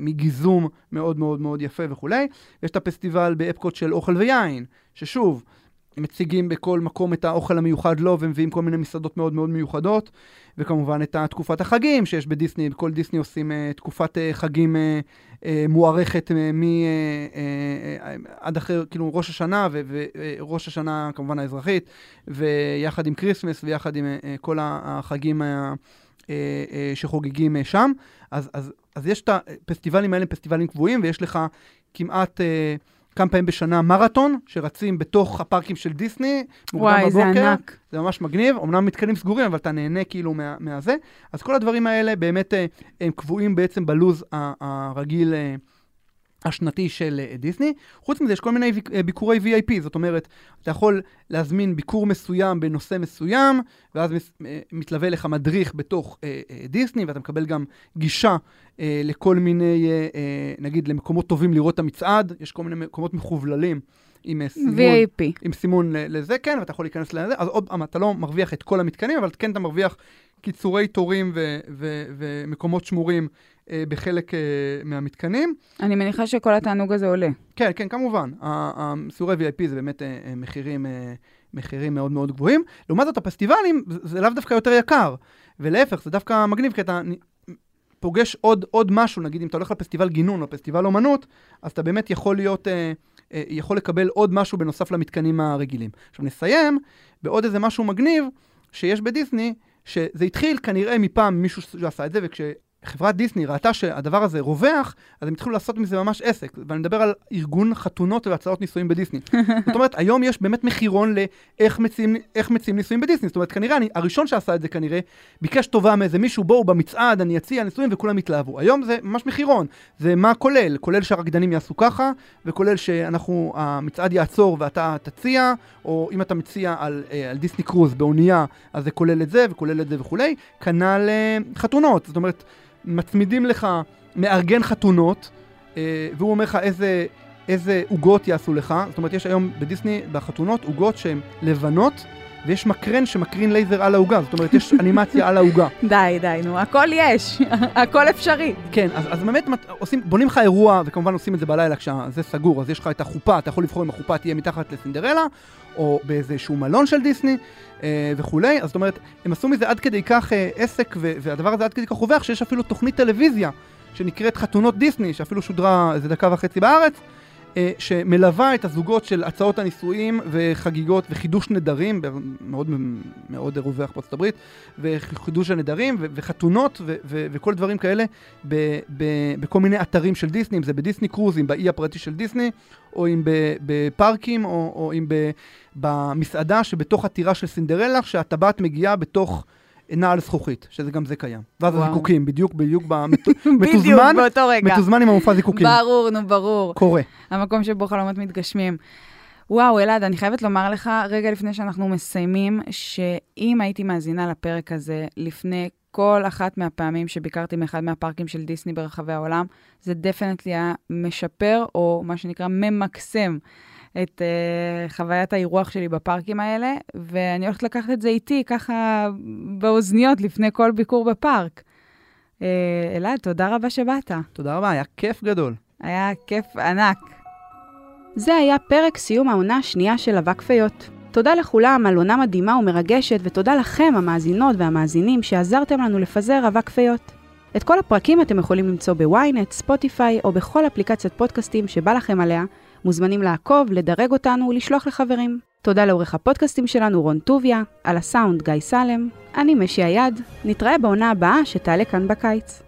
מגיזום מאוד מאוד מאוד יפה וכולי. יש את הפסטיבל באפקוט של אוכל ויין, ששוב, מציגים בכל מקום את האוכל המיוחד לו, ומביאים כל מיני מסעדות מאוד מאוד מיוחדות, וכמובן את תקופת החגים שיש בדיסני, בכל דיסני עושים uh, תקופת uh, חגים uh, uh, מוארכת uh, מ... Uh, uh, עד אחרי, כאילו, ראש השנה, וראש uh, השנה כמובן האזרחית, ויחד עם כריסמס, ויחד עם uh, כל החגים uh, uh, uh, שחוגגים uh, שם. אז, אז, אז יש את הפסטיבלים האלה, פסטיבלים קבועים, ויש לך כמעט... Uh, כמה פעמים בשנה מרתון, שרצים בתוך הפארקים של דיסני, מוקדם וואי, זה בבוקר. ענק. זה ממש מגניב, אמנם מתקנים סגורים, אבל אתה נהנה כאילו מה, מהזה. אז כל הדברים האלה באמת אה, הם קבועים בעצם בלוז הרגיל אה, השנתי של אה, דיסני. חוץ מזה, יש כל מיני אה, ביקורי VIP, זאת אומרת, אתה יכול להזמין ביקור מסוים בנושא מסוים, ואז אה, מתלווה לך מדריך בתוך דיסני, ואתה מקבל גם גישה לכל מיני, נגיד, למקומות טובים לראות את המצעד, יש כל מיני מקומות מחובללים. עם סימון, VIP. עם סימון לזה, כן, ואתה יכול להיכנס לזה, אז עוד פעם, אתה לא מרוויח את כל המתקנים, אבל כן אתה מרוויח קיצורי תורים ו- ו- ומקומות שמורים בחלק אה, מהמתקנים. אני מניחה שכל התענוג הזה עולה. כן, כן, כמובן. הסיורי VIP זה באמת אה, אה, מחירים, אה, מחירים מאוד מאוד גבוהים. לעומת זאת, הפסטיבלים זה, לאו דווקא יותר יקר, ולהפך, זה דווקא מגניב, כי אתה פוגש עוד, עוד משהו, נגיד אם אתה הולך לפסטיבל גינון או פסטיבל אומנות, אז אתה באמת יכול להיות, אה, אה, יכול לקבל עוד משהו בנוסף למתקנים הרגילים. עכשיו נסיים בעוד איזה משהו מגניב שיש בדיסני, שזה התחיל כנראה מפעם מישהו שעשה את זה, וכש... כשחברת דיסני ראתה שהדבר הזה רווח, אז הם התחילו לעשות מזה ממש עסק. ואני מדבר על ארגון חתונות והצעות נישואים בדיסני. זאת אומרת, היום יש באמת מחירון לאיך מציעים, נישואים בדיסני. זאת אומרת, כנראה, אני, הראשון שעשה את זה כנראה, ביקש טובה מאיזה מישהו, בואו במצעד, אני אציע נישואים וכולם יתלהבו. היום זה ממש מחירון. זה מה כולל? כולל שהרקדנים יעשו ככה, וכולל שאנחנו, המצעד יעצור ואתה תציע, או אם אתה מציע על, אה, על דיסני קרוז באונייה, אז זה כולל את זה וכולל את זה וכולי. כנ"ל אה, חתונות. זאת אומרת, מצמידים לך מארגן חתונות, אה, והוא אומר לך איזה, איזה עוגות יעשו לך. זאת אומרת, יש היום בדיסני, בחתונות, עוגות שהן לבנות, ויש מקרן שמקרין לייזר על העוגה. זאת אומרת, יש אנימציה על העוגה. די, די, נו, הכל יש, הכל אפשרי. כן, אז, אז באמת מת- עושים, בונים לך אירוע, וכמובן עושים את זה בלילה כשזה סגור, אז יש לך את החופה, אתה יכול לבחור אם החופה תהיה מתחת לסינדרלה, או באיזשהו מלון של דיסני, אה, וכולי. אז זאת אומרת, הם עשו מזה עד כדי כך אה, עסק, והדבר הזה עד כדי כך רווח, שיש אפילו תוכנית טלוויזיה שנקראת חתונות דיסני, שאפילו שודרה איזה דקה וחצי בארץ, שמלווה את הזוגות של הצעות הנישואים וחגיגות וחידוש נדרים, מאוד מאוד רווח בארצות הברית, וחידוש הנדרים וחתונות וכל דברים כאלה בכל מיני אתרים של דיסני, אם זה בדיסני קרוז, אם באי הפרטי של דיסני, או אם בפארקים, או, או אם במסעדה שבתוך הטירה של סינדרלה, שהטבעת מגיעה בתוך... נעל זכוכית, שזה גם זה קיים. ואז וואו. הזיקוקים, בדיוק, בדיוק, מתוזמן, באותו רגע. מתוזמן עם המופע זיקוקים. ברור, נו, ברור. קורה. המקום שבו חלומות מתגשמים. וואו, אלעד, אני חייבת לומר לך, רגע לפני שאנחנו מסיימים, שאם הייתי מאזינה לפרק הזה לפני כל אחת מהפעמים שביקרתי מאחד מהפארקים של דיסני ברחבי העולם, זה definitely היה משפר, או מה שנקרא ממקסם, את uh, חוויית האירוח שלי בפארקים האלה, ואני הולכת לקחת את זה איתי, ככה באוזניות, לפני כל ביקור בפארק. Uh, אלעד, תודה רבה שבאת. תודה רבה, היה כיף גדול. היה כיף ענק. זה היה פרק סיום העונה השנייה של אבק פיות. תודה לכולם על עונה מדהימה ומרגשת, ותודה לכם, המאזינות והמאזינים, שעזרתם לנו לפזר אבק פיות. את כל הפרקים אתם יכולים למצוא בוויינט, ספוטיפיי או בכל אפליקציית פודקאסטים שבא לכם עליה. מוזמנים לעקוב, לדרג אותנו ולשלוח לחברים. תודה לעורך הפודקאסטים שלנו רון טוביה, על הסאונד גיא סלם, אני משי היד, נתראה בעונה הבאה שתעלה כאן בקיץ.